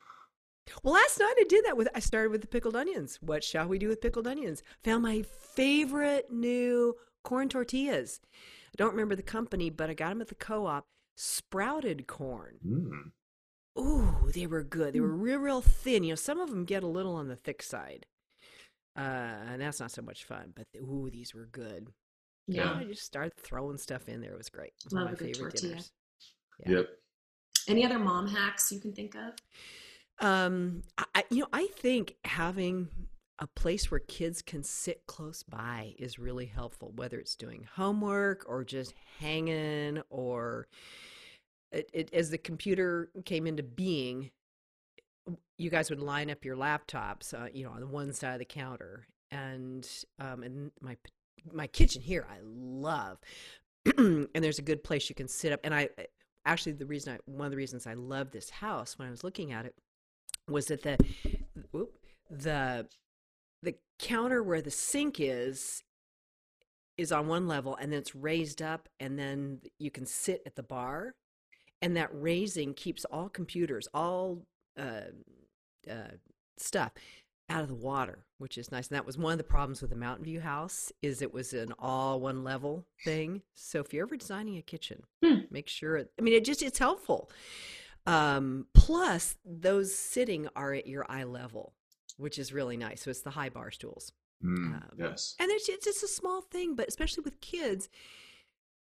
Well, last night I did that with. I started with the pickled onions. What shall we do with pickled onions? Found my favorite new corn tortillas. I don't remember the company, but I got them at the co-op. Sprouted corn. Mm. Ooh, they were good. They were real, real thin. You know, some of them get a little on the thick side, uh, and that's not so much fun. But ooh, these were good. Yeah. I just started throwing stuff in there. It was great. It was one Love of my a good favorite tortilla. dinners. Yeah. Yep. Any other mom hacks you can think of? Um, I, I- you know, I think having a place where kids can sit close by is really helpful, whether it's doing homework or just hanging or it, it, as the computer came into being, you guys would line up your laptops, uh, you know, on the one side of the counter, and um, and my my kitchen here I love, and there's a good place you can sit up. And I actually the reason I one of the reasons I love this house when I was looking at it was that the whoop, the the counter where the sink is is on one level and then it's raised up and then you can sit at the bar and that raising keeps all computers all uh, uh, stuff out of the water which is nice. And that was one of the problems with the mountain view house is it was an all one level thing. So if you're ever designing a kitchen Hmm. make sure it i mean it just it's helpful. Um, plus those sitting are at your eye level which is really nice. So it's the high bar stools. Mm, Um, yes. and it's, it's just a small thing but especially with kids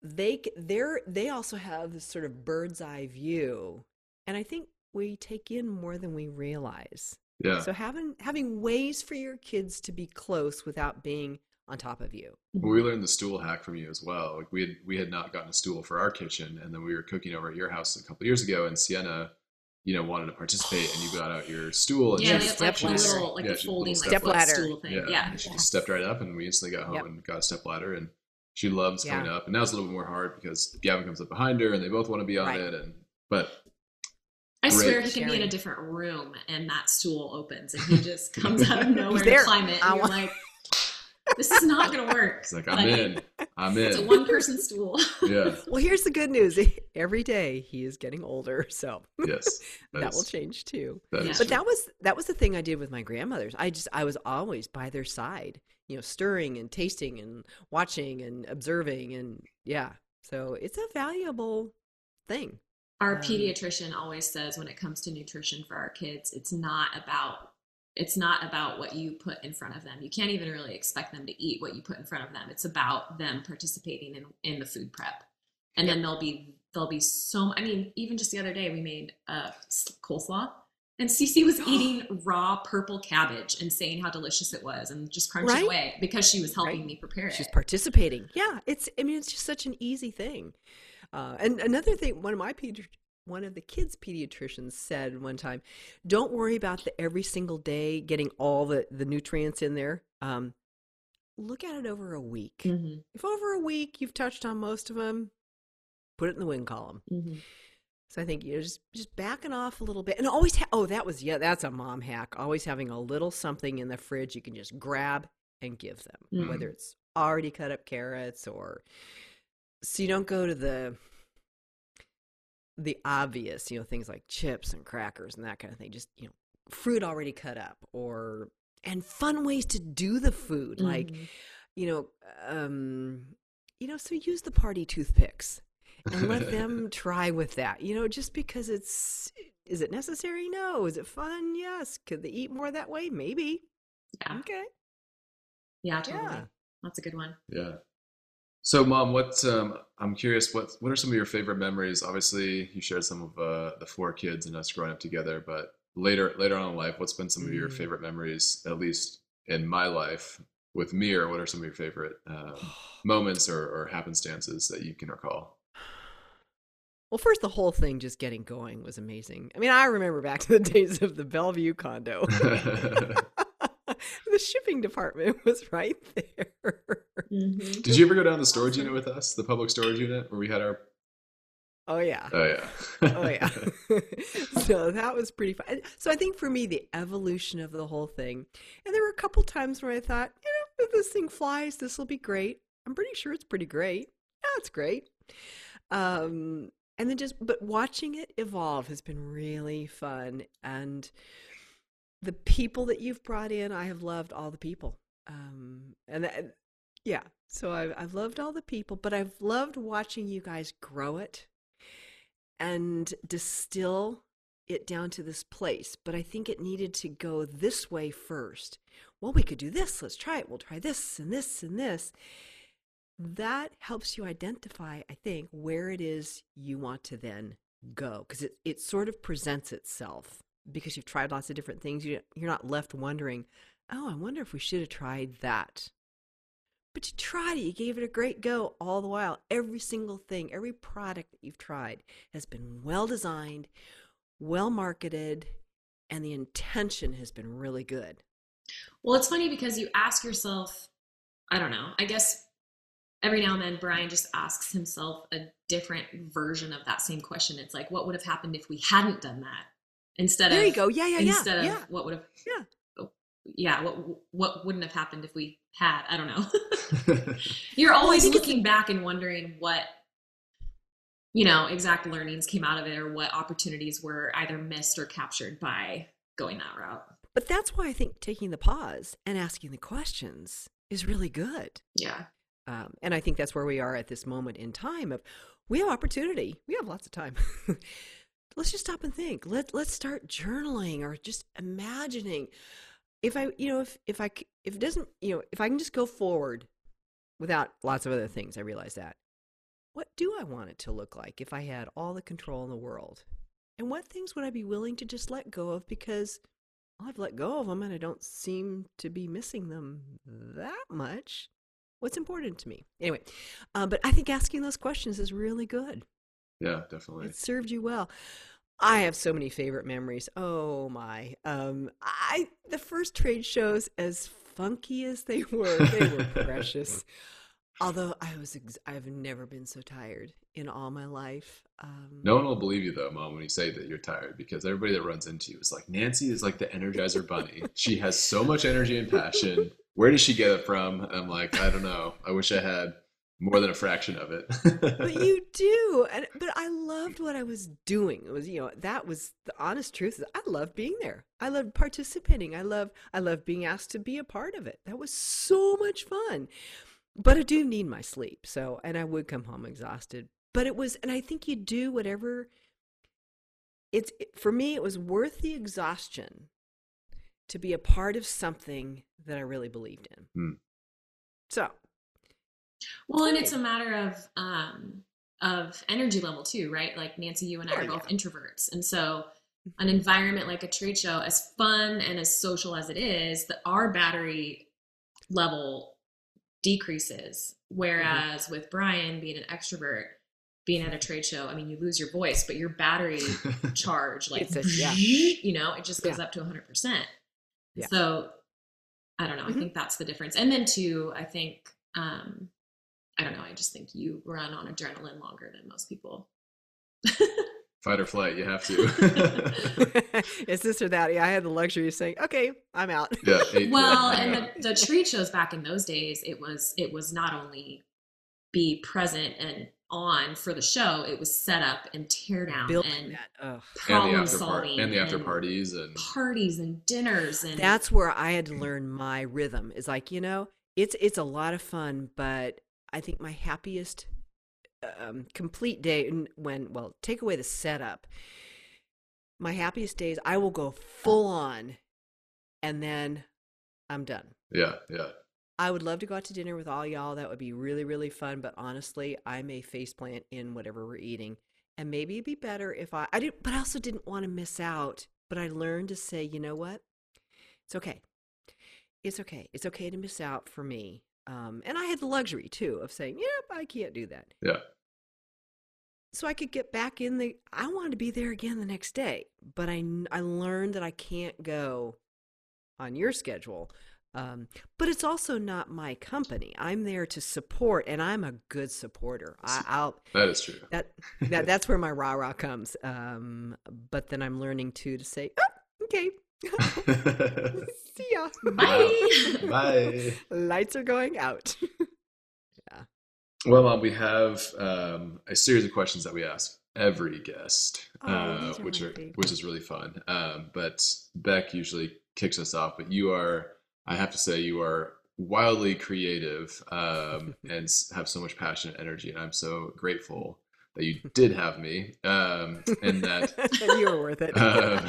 they they're they also have this sort of bird's eye view. And i think we take in more than we realize Yeah. so having having ways for your kids to be close without being on top of you Well, we mm-hmm. learned the stool hack from you as well. Like we had we had not gotten a stool for our kitchen, and then we were cooking over at your house a couple years ago, and Sienna, you know, wanted to participate, and you got out your stool, and Yeah, she, it's like she a just- little, like yeah, a folding, little like Step ladder. stool thing. Yeah, Yeah. and she just stepped right up, and we instantly got home Yep. and got a step ladder, and she loves Yeah. coming up. And now it's a little bit more hard because Gavin comes up behind her, and they both want to be on Right. it, and but I swear he can be in a different room and that stool opens and he just comes out of nowhere there. to climb it. I And you're want- like, this is not going to work. it's like I'm I- in, I'm in. It's a one person stool. yeah, well here's the good news every day he is getting older so yes, that, will change too that Yeah. but true. that was that was the thing I did with my grandmothers. I just I was always by their side, you know, stirring and tasting and watching and observing and yeah. So it's a valuable thing. Our Um, pediatrician always says when it comes to nutrition for our kids, it's not about it's not about what you put in front of them. You can't even really expect them to eat what you put in front of them. It's about them participating in, in the food prep. And then they'll be they'll be so I mean, even just the other day we made a coleslaw and Cece was eating raw purple cabbage and saying how delicious it was and just crunching Right. away because she was helping Right. me prepare it. She's participating. Yeah, it's. I mean, it's just such an easy thing. Uh, and another thing, one of my pedi- one of the kids' pediatricians said one time, "Don't worry about the every single day getting all the the nutrients in there. Um, look at it over a week. Mhm, If over a week you've touched on most of them, put it in the win column. mhm. So I think you know just just backing off a little bit, and always ha- oh that was yeah that's a mom hack. Always having a little something in the fridge you can just grab and give them, Mm. whether it's already cut up carrots or so you don't go to the the obvious, you know, things like chips and crackers and that kind of thing. Just you know, fruit already cut up or and fun ways to do the food like Mhm. you know um you know so use the party toothpicks and let them try with that. You know, just because it's is it necessary? No. Is it fun? Yes. Could they eat more that way? Maybe. yeah, Okay. yeah, totally. Yeah. That's a good one. Yeah. So, mom, what um, I'm curious, what what are some of your favorite memories? Obviously, you shared some of uh, the four kids and us growing up together, but later later on in life, what's been some of your Mm. favorite memories, at least in my life, with me, or what are some of your favorite uh, moments or, or happenstances that you can recall? Well, first, the whole thing just getting going was amazing. I mean, I remember back to the days of the Bellevue condo. the shipping department was right there. Mhm. Did you ever go down the storage unit with us, the public storage unit, where we had our? Oh, yeah. Oh yeah. oh yeah so that was pretty fun so i think for me the evolution of the whole thing and there were a couple times where i thought you know if this thing flies this will be great i'm pretty sure it's pretty great yeah it's great um and then just but watching it evolve has been really fun and the people that you've brought in i have loved all the people um and that, yeah so I've, I've loved all the people but i've loved watching you guys grow it and distill it down to this place. But I think it needed to go this way first. Well, we could do this. Let's try it. We'll try this and this and this. That helps you identify, I think, where it is you want to then go because it, it sort of presents itself because you've tried lots of different things. You, you're not left wondering, oh, I wonder if we should have tried that. But you tried it. You gave it a great go all the while. Every single thing, every product that you've tried has been well designed, well marketed, and the intention has been really good. Well, it's funny because you ask yourself, I don't know, I guess every now and then Brian just asks himself a different version of that same question. It's like, what would have happened if we hadn't done that? Instead There of you go. Yeah, yeah, yeah. instead of yeah. what would have Yeah. Yeah, what what wouldn't have happened if we had? I don't know. You're always think it's- looking back and wondering what you know, exact learnings came out of it or what opportunities were either missed or captured by going that route. But that's why I think taking the pause and asking the questions is really good. Yeah. Um, and I think that's where we are at this moment in time of we have opportunity. We have lots of time. let's just stop and think. Let let's start journaling or just imagining. If I, you know, if if I if it doesn't, you know, if I can just go forward without lots of other things, I realize that. What do I want it to look like if I had all the control in the world? And what things would I be willing to just let go of because well, I've let go of them and I don't seem to be missing them that much? What's important to me? Anyway, uh, but I think asking those questions is really good. yeah, definitely. It served you well. I have so many favorite memories. Oh my! Um, I the first trade shows, as funky as they were, they were precious. Although I was, ex- I've never been so tired in all my life. Um, No one will believe you though, mom, when you say that you're tired because everybody that runs into you is like, Nancy is like the Energizer Bunny. she has so much energy and passion. Where does she get it from? I'm like, I don't know. I wish I had more than a fraction of it. but you do and but i loved what i was doing it was you know that was the honest truth i loved being there i loved participating i love i loved being asked to be a part of it that was so much fun but i do need my sleep so and i would come home exhausted but it was and i think you do whatever it's it, for me it was worth the exhaustion to be a part of something that I really believed in. Hmm. So, Well, and it's a matter of um of energy level too, right? Like Nancy, you and I Oh, are both yeah. introverts. And so an environment like a trade show, as fun and as social as it is, that our battery level decreases. Whereas with Brian being an extrovert, being at a trade show, I mean you lose your voice, but your battery charge like a- yeah. you know, it just goes Yeah. up to 100%. Yeah. So I don't know. I Mhm. think that's the difference. And then too, I think um I don't know. I just think you run on adrenaline longer than most people. Fight or flight, you have to. it's this or that. Yeah, I had the luxury of saying, "Okay, I'm out." yeah. eight- well, yeah, and yeah. the, the trade shows back in those days, it was it was not only be present and on for the show, it was set up and tear down Building and that. Ugh. and the problem after part solving and the after parties and parties and dinners and That's where I had to mm. learn my rhythm. Is like you know, it's it's a lot of fun, but I think my happiest um, complete day when well, take away the setup. My happiest days, I will go full on, and then I'm done. yeah, yeah. I would love to go out to dinner with all y'all. That would be really, really fun. But honestly, I may faceplant in whatever we're eating. And maybe it'd be better if I, I didn't, but I also didn't want to miss out. But I learned to say, you know what? It's okay. It's okay. It's okay to miss out for me. Um, and I had the luxury too of saying, yep, I can't do that. Yeah. So I could get back in the, I wanted to be there again the next day. But I, I learned that I can't go on your schedule. Um, but it's also not my company. I'm there to support, and I'm a good supporter. I, I'll That is true. that that that's where my rah rah comes. Um, but then I'm learning too to say, oh, okay, see ya. Bye. Bye. Lights are going out. Yeah. Well, um, we have um, a series of questions that we ask every guest, Oh, uh, are which are favorites. which is really fun. Um, but Beck usually kicks us off. But you are, I have to say, you are wildly creative um, and have so much passion and energy, and I'm so grateful that you did have me, um, and that you were worth it. Um,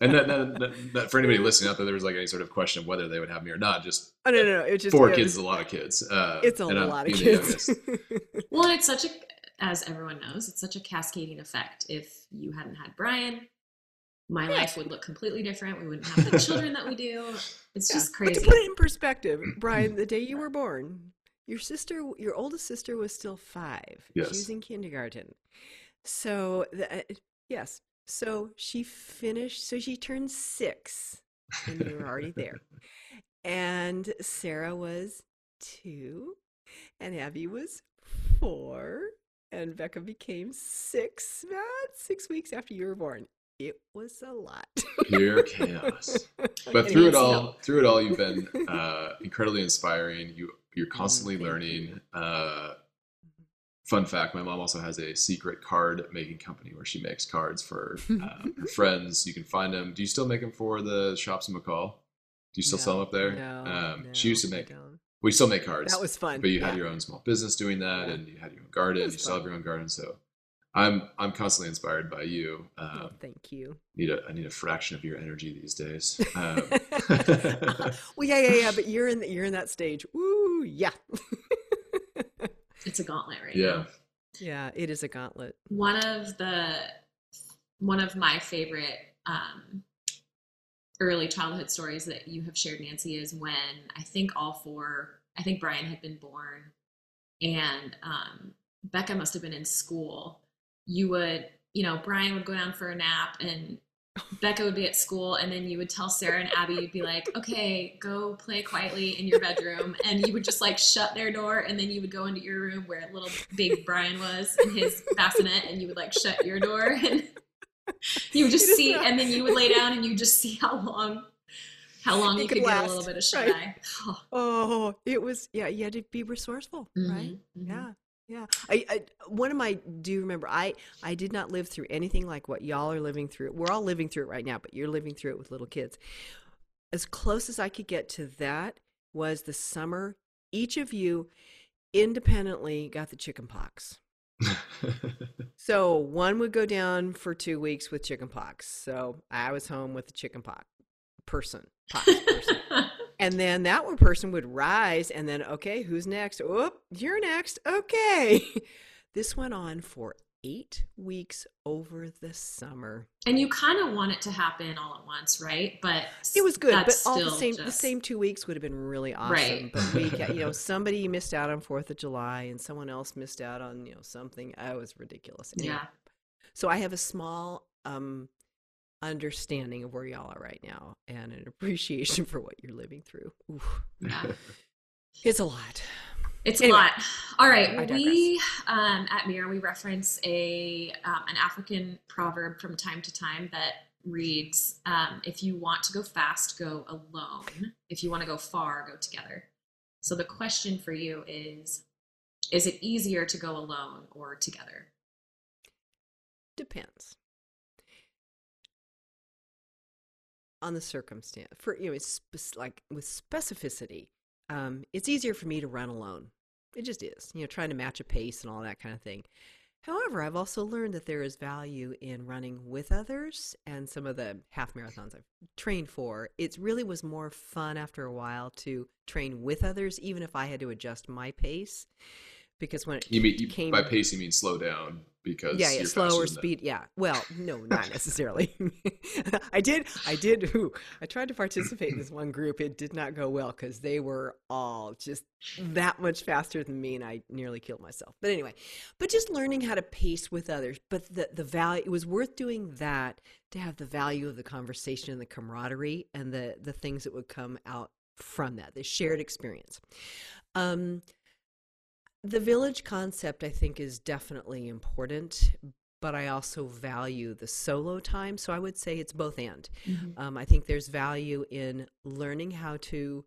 and that, that, that, that for anybody listening out there, there was like any sort of question of whether they would have me or not. Just oh no, no, no. It's just four it kids was- is a lot of kids. Uh, It's a and I'm lot of kids. Well, it's such a, as everyone knows, it's such a cascading effect. If you hadn't had Brian, my Yeah. life would look completely different. We wouldn't have the children that we do. It's Yeah. just But crazy. to put it in perspective, Brian, the day you were born, your sister, your oldest sister, was still five. Yes. She was in kindergarten. So, the, uh, yes. So she finished, so she turned six, and you were already there. And Sarah was two, and Abby was four, and Becca became six, about six weeks after you were born. It was a lot. Pure chaos. But through it all, through it all, you've been uh, incredibly inspiring. You you're constantly Mm, thank learning. Uh, fun fact: My mom also has a secret card making company where she makes cards for uh, her friends. You can find them. Do you still make them for the shops in McCall? Do you still sell them up there? No, um, she used to make. We still make cards. That was fun. but you had your own small business doing that Yeah. and you had your own garden you still have your own garden so i'm i'm constantly inspired by you Oh, um, thank you. need a i need a fraction of your energy these days um, well, yeah, yeah, yeah. But you're in the, you're in that stage. Ooh, yeah, it's a gauntlet right yeah now. yeah. It is a gauntlet. One of the one of my favorite um, early childhood stories that you have shared, Nancy, is when I think all four, I think Brian had been born, and um, Becca must have been in school. You would, you know, Brian would go down for a nap, and Becca would be at school, and then you would tell Sarah and Abby, you'd be like, "Okay, go play quietly in your bedroom," and you would just like shut their door, and then you would go into your room where little big Brian was in his bassinet, and you would like shut your door, and you would just see, not- and then you would lay down, and you just see how long, how long It you could could get a little bit of shut right. Oh, Oh, it was yeah. You had to be resourceful, right? mhm, mhm. Yeah, yeah. I, I one of my do you remember? I I did not live through anything like what y'all are living through. We're all living through it right now, but you're living through it with little kids. As close as I could get to that was the summer. Each of you independently got the chicken pox. So one would go down for two weeks with chicken pox. So I was home with the chicken pox person. pious person. And then that one person would rise, and then, okay, who's next? Oh, you're next. Okay. this went on for eight weeks over the summer. And you kind of want it to happen all at once, right? But It was good, but all the same the same two weeks would have been really awesome. Right. But we, you know, somebody missed out on Fourth of July, and someone else missed out on you know something. Oh, it was ridiculous. Anyway, Yeah. So I have a small um understanding of where y'all are right now, and an appreciation for what you're living through. Yeah. It's a lot. It's Anyway, a lot. All right. We um, at MiiR we reference a um, an African proverb from time to time that reads, um, "If you want to go fast, go alone. If you want to go far, go together." So the question for you is: Is it easier to go alone or together? Depends on the circumstance. For you know, like with specificity, um, it's easier for me to run alone. It just is. You know, trying to match a pace and all that kind of thing. However, I've also learned that there is value in running with others, and some of the half marathons I've trained for, it really was more fun after a while to train with others, even if I had to adjust my pace. Because when it You mean you, came by pace you mean slow down because yeah, yeah, you're slower faster than them. speed. Yeah. Well, no, not necessarily. I did, I did. Ooh, I tried to participate in this one group. It did not go well because they were all just that much faster than me, and I nearly killed myself. But anyway, but just learning how to pace with others. But the the value it was worth doing that to have the value of the conversation and the camaraderie and the the things that would come out from that, the shared experience. Um, the village concept, I think, is definitely important, but I also value the solo time. So I would say it's both and. Um, I think there's value in learning how to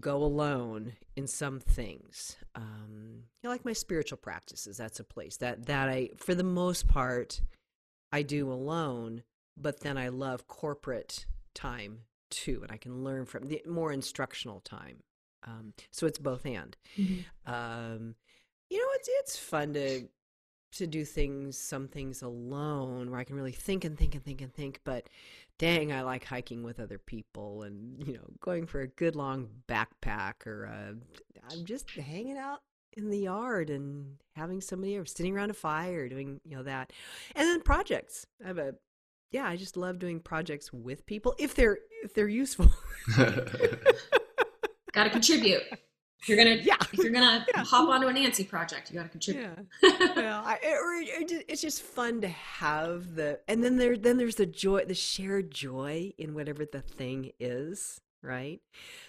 go alone in some things. Um, you know, like my spiritual practices, that's a place that that I, for the most part, I do alone. But then I love corporate time too, and I can learn from the more instructional time. Um, so it's both and. Um, you know it's it's fun to to do things some things alone where i can really think and think and think and think but dang i like hiking with other people and you know going for a good long backpack or uh, i'm just hanging out in the yard and having somebody or sitting around a fire doing you know that. And then projects. I have a yeah i just love doing projects with people if they're if they're useful Got to contribute. If you're gonna, Yeah. if you're gonna Yeah. hop onto a Nancy project, you got to contribute. yeah well, I, it, it, it's just fun to have the, and then there, then there's the joy, the shared joy in whatever the thing is, right?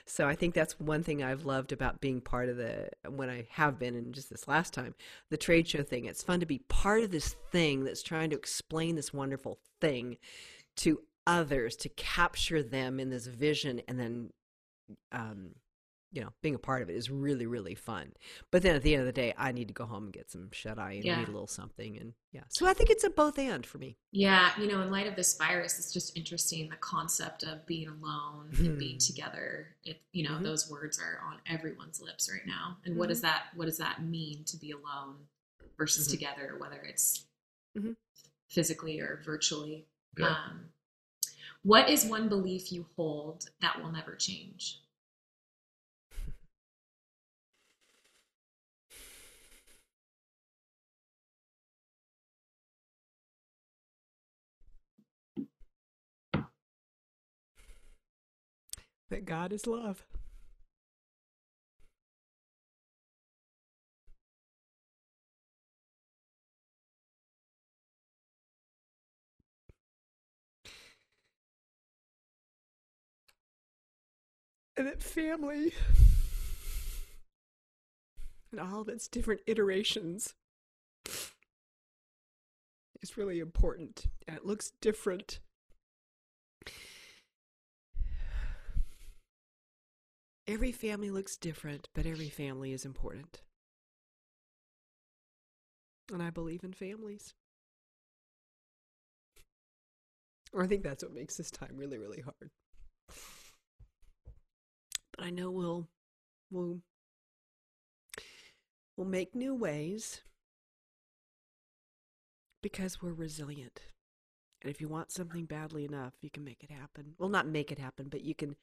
So I think that's one thing I've loved about being part of the, when I have been, and just this last time, the trade show thing. It's fun to be part of this thing that's trying to explain this wonderful thing to others, to capture them in this vision, and then, um, you know, being a part of it is really, really fun. But then at the end of the day, I need to go home and get some shut eye and Yeah. read a little something. And yeah, so I think it's a both and for me. Yeah, you know, in light of this virus, it's just interesting the concept of being alone and being Mhm. together. It, you know, Mhm. those words are on everyone's lips right now. And what Mhm. does that what does that mean to be alone versus Mhm. together, whether it's Mhm. physically or virtually? Yeah. Um, what is one belief you hold that will never change? That God is love. And that family and all of its different iterations is really important. And it looks different Every family looks different, but every family is important. And I believe in families. Or I think that's what makes this time really, really hard. But I know we'll we'll we'll make new ways because we're resilient And if you want something badly enough, you can make it happen. Well, not make it happen, but you can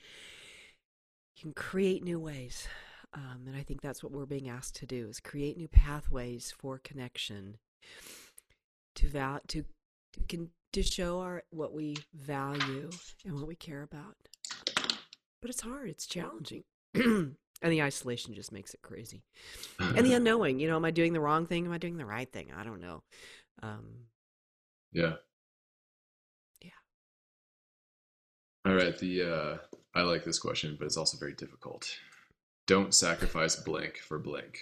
you can create new ways. Um, and I think that's what we're being asked to do: is create new pathways for connection to val- to to, can, to show our what we value and what we care about. But it's hard. It's challenging. and the isolation just makes it crazy. And the unknowing, you know, am I doing the wrong thing? Am I doing the right thing? I don't know. Um, yeah. Yeah. All right. The uh, I like this question, but it's also very difficult. Don't sacrifice blank for blank,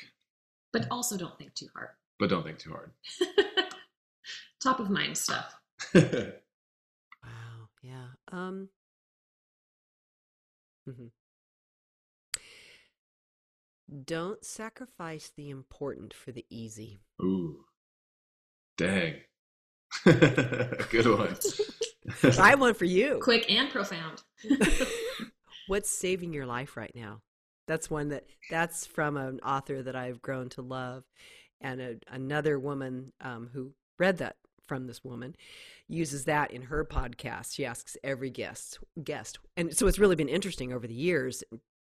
But also don't think too hard. but don't think too hard. Top of mind stuff. wow. Yeah. Um. Mm-hmm. Don't sacrifice the important for the easy. Ooh, dang, good one. I have one for you. Quick and profound. What's saving your life right now? That's one that that's from an author that I've grown to love, and a, another woman um, who read that from this woman uses that in her podcast. She asks every guest guest, and so it's really been interesting over the years.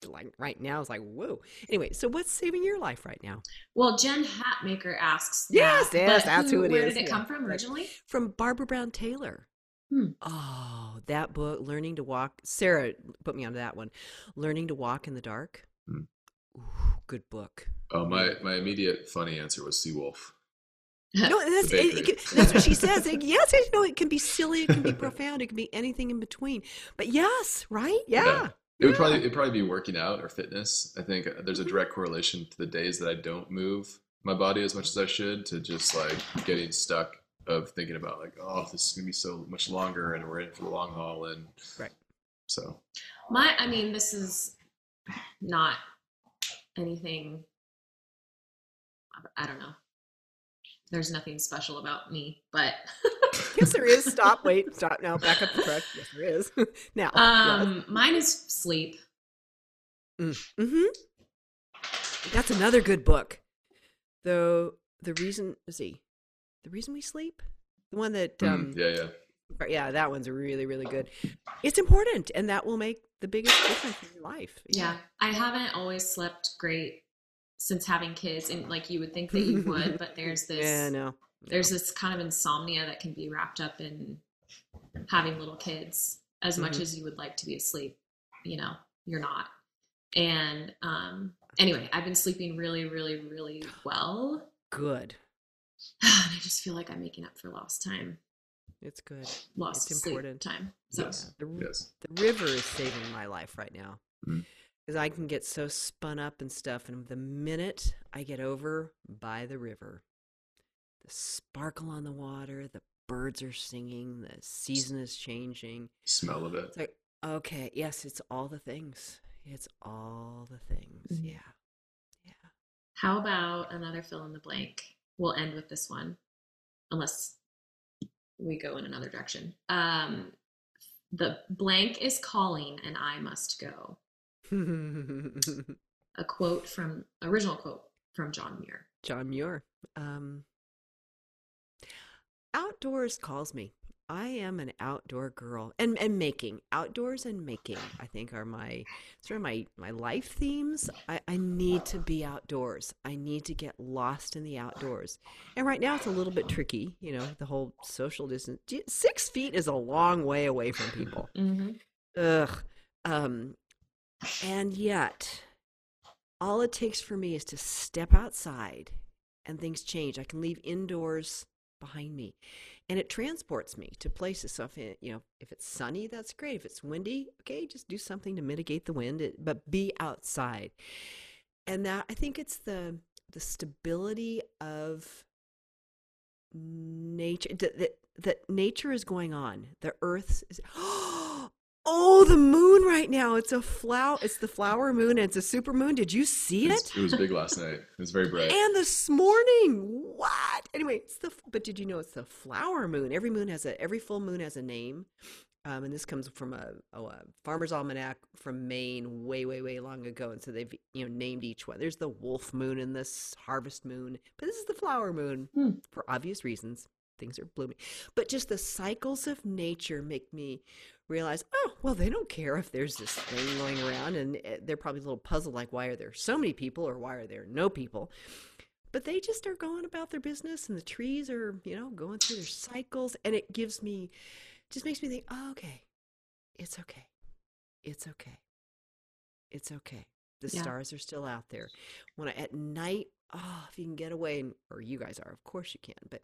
Like right now, it's like whoa. Anyway, so what's saving your life right now? Well, Jen Hatmaker asks. Yes, that, yes, that's who it Where is, did it yeah. come from originally? From Barbara Brown Taylor. Hmm. Oh, that book, Learning to Walk. Sarah put me onto that one. Learning to Walk in the Dark. Hmm. Ooh, good book. oh, my my immediate funny answer was Seawolf. No, that's it, it that's what she says. It- yes, it, no, it can be silly, it can be profound, it can be anything in between. But yes, right? Yeah. Yeah. It would Yeah. probably it'd probably be working out or fitness. I think there's a direct correlation to the days that I don't move my body as much as I should to just like getting stuck of thinking about like oh this is gonna be so much longer and we're in for the long haul and Right. so My, I mean, this is not anything. I don't know. There's nothing special about me, but Yes, there is. Stop, wait, stop now, back up the truck. Yes, there is. now. um, mine is sleep. Mm hmm That's another good book. Though the reason, let's see, the reason we sleep, the one that, mm, um, yeah yeah Yeah, that one's really, really good. It's important, and that will make the biggest difference in your life. Yeah, I haven't always slept great since having kids, and like you would think that you would, but there's this Yeah, no. there's this kind of insomnia that can be wrapped up in having little kids as much Mhm. as you would like to be asleep you know you're not and um anyway i've been sleeping really really really well good. and i just feel like i'm making up for lost time It's good. lost It's sleep important. time so yes The, yes the river is saving my life right now. Because I can get so spun up and stuff, and the minute I get over by the river, the sparkle on the water, the birds are singing, the season is changing. smell of it It's like, okay, yes, it's all the things. It's all the things. Mhm. Yeah. Yeah. how about another fill in the blank we'll end with this one unless we go in another direction um the blank is calling and i must go a quote from original quote from John Muir. John Muir. Um, outdoors calls me. I am an outdoor girl, and and making outdoors and making. I think are my sort of my my life themes. I, I need to be outdoors. I need to get lost in the outdoors. And right now it's a little bit tricky. You know, the whole social distance. Six feet is a long way away from people. Mm-hmm. Ugh. Um, and yet, all it takes for me is to step outside and things change. I can leave indoors behind me and it transports me to places. So if it, you know, if it's sunny, that's great. If it's windy, okay, just do something to mitigate the wind, but be outside. And that I think it's the the stability of nature that, that that nature is going on. The earth is oh, Oh, the moon right now. It's a flower it's the flower moon and it's a super moon. Did you see it? It's- it was big last night it was very bright And this morning, what? Anyway, it's the but did you know it's the flower moon? Every moon has a every full moon has a name. Um, and this comes from a, oh, a farmer's almanac from Maine way, way, way long ago. And so they've you know named each one. There's the wolf moon and this harvest moon, but this is the flower moon Hmm. for obvious reasons. things are blooming. But just the cycles of nature make me realize, oh, well, they don't care if there's this thing going around, and eh, they're probably a little puzzled, like, why are there so many people, or why are there no people? But they just are going about their business, and the trees are, you know, going through their cycles, and it gives me, just makes me think, oh, okay, it's okay, it's okay, it's okay. The Yeah. stars are still out there. When I, at night, oh, if you can get away, and- or you guys are, of course you can, but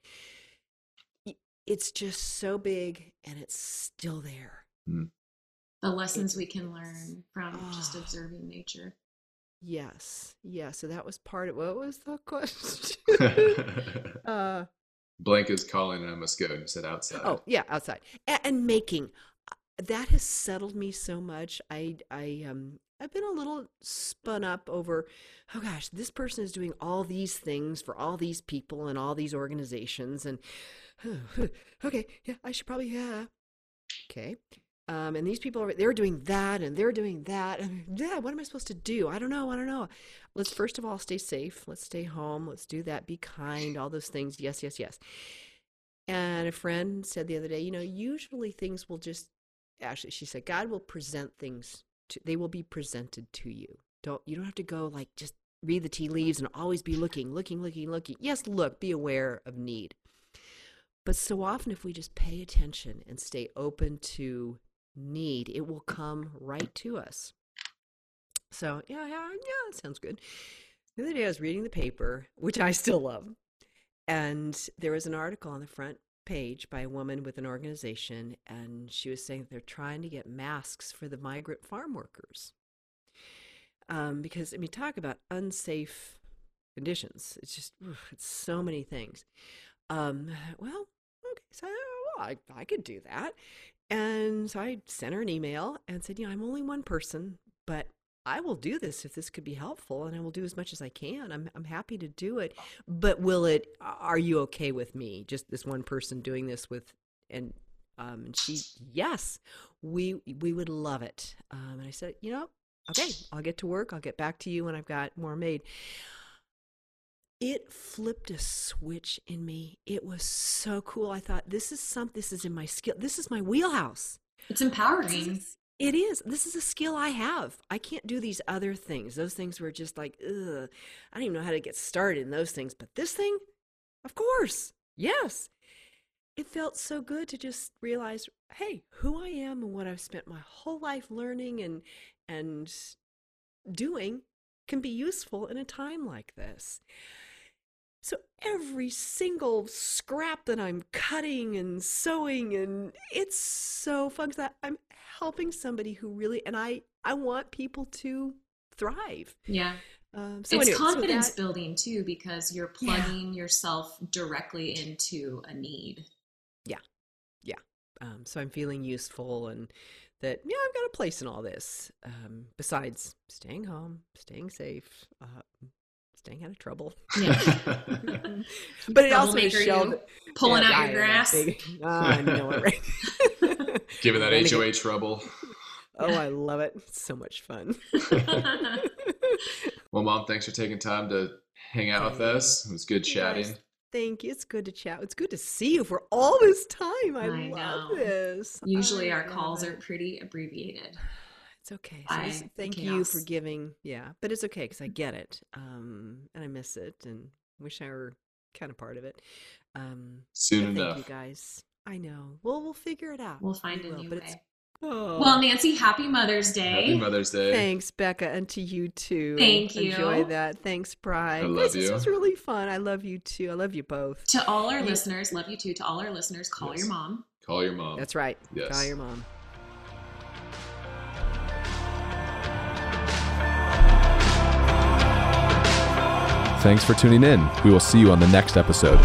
it's just so big and it's still there. The lessons we can learn from just Ah. observing nature. Yes, yeah. So that was part of what was the question? uh, Blank is calling and I must go. You said outside. oh, yeah, outside and, and making uh, that has settled me so much. I, I, um, I've been a little spun up over, oh gosh, this person is doing all these things for all these people and all these organizations, and okay, yeah, I should probably, yeah, okay. Um, and these people are they're doing that and they're doing that. And yeah what am i supposed to do? I don't know i don't know. Let's first of all stay safe. Let's stay home. Let's do that. Be kind. All those things. Yes yes yes. And a friend said the other day you know usually things will just actually she said god will present things to they will be presented to you. Don't you don't have to go like just read the tea leaves and always be looking looking looking looking. Yes look be aware of need. But so often if we just pay attention and stay open to need it will come right to us. So yeah yeah yeah that sounds good. The other day i was reading the paper which i still love and there was an article on the front page by a woman with an organization and she was saying they're trying to get masks for the migrant farm workers. Um, because i mean talk about unsafe conditions. It's just oof, it's so many things. Um, well okay so I, I could do that and so i sent her an email and said you know i'm only one person but I will do this if this could be helpful, and I will do as much as I can. I'm I'm happy to do it, but will it? Are you okay with me? Just this one person doing this with, and um, and she, yes, we we would love it. Um, and I said, you know, okay, I'll get to work. I'll get back to you when I've got more made. It flipped a switch in me. It was so cool. I thought this is some. This is in my skill. This is my wheelhouse. It's empowering. It is. This is a skill I have. I can't do these other things. Those things were just like, ugh. I don't even know how to get started in those things. But this thing, of course, yes. It felt so good to just realize, hey, who I am and what I've spent my whole life learning and and doing can be useful in a time like this. So every single scrap that I'm cutting and sewing and it's so fun 'cause I- I'm helping somebody who really and I I want people to thrive. Yeah. Um, so it's anyway, so confidence that- building too because you're Yeah. plugging yourself directly into a need. Yeah. Yeah. Um, so I'm feeling useful and that yeah I've got a place in all this. Um, besides staying home, staying safe, uh, staying out of trouble. Yeah. but it also Troublemaker, is shelled you. Pulling Yeah, out I your grass. big- uh, I know it, right? Giving that Trying to get- HOA trouble. Oh, I love it. It's so much fun. Well, Mom, thanks for taking time to hang out with us. It was good chatting. guys, Thank you. It's good to chat. It's good to see you for all this time. I, I love know. this. Usually I our calls love are pretty abbreviated. It's okay. So by this- thank you for giving. Yeah, but it's okay because I get it, um, and I miss it, and wish I were kind of part of it. Um, Soon but thank enough. you guys. I know. Well, we'll figure it out. We'll find We a will, new but way. it's- Oh. Well, Nancy, happy Mother's Day. Happy Mother's Day. Thanks, Becca, and to you too. Thank you. Enjoy that. Thanks, Bri. I love Guys, This you. was really fun. I love you too. I love you both. To all our You- listeners, love you too. To all our listeners, call Yes. your mom. Call your mom. That's right. Yes. Call your mom. Thanks for tuning in. We will see you on the next episode.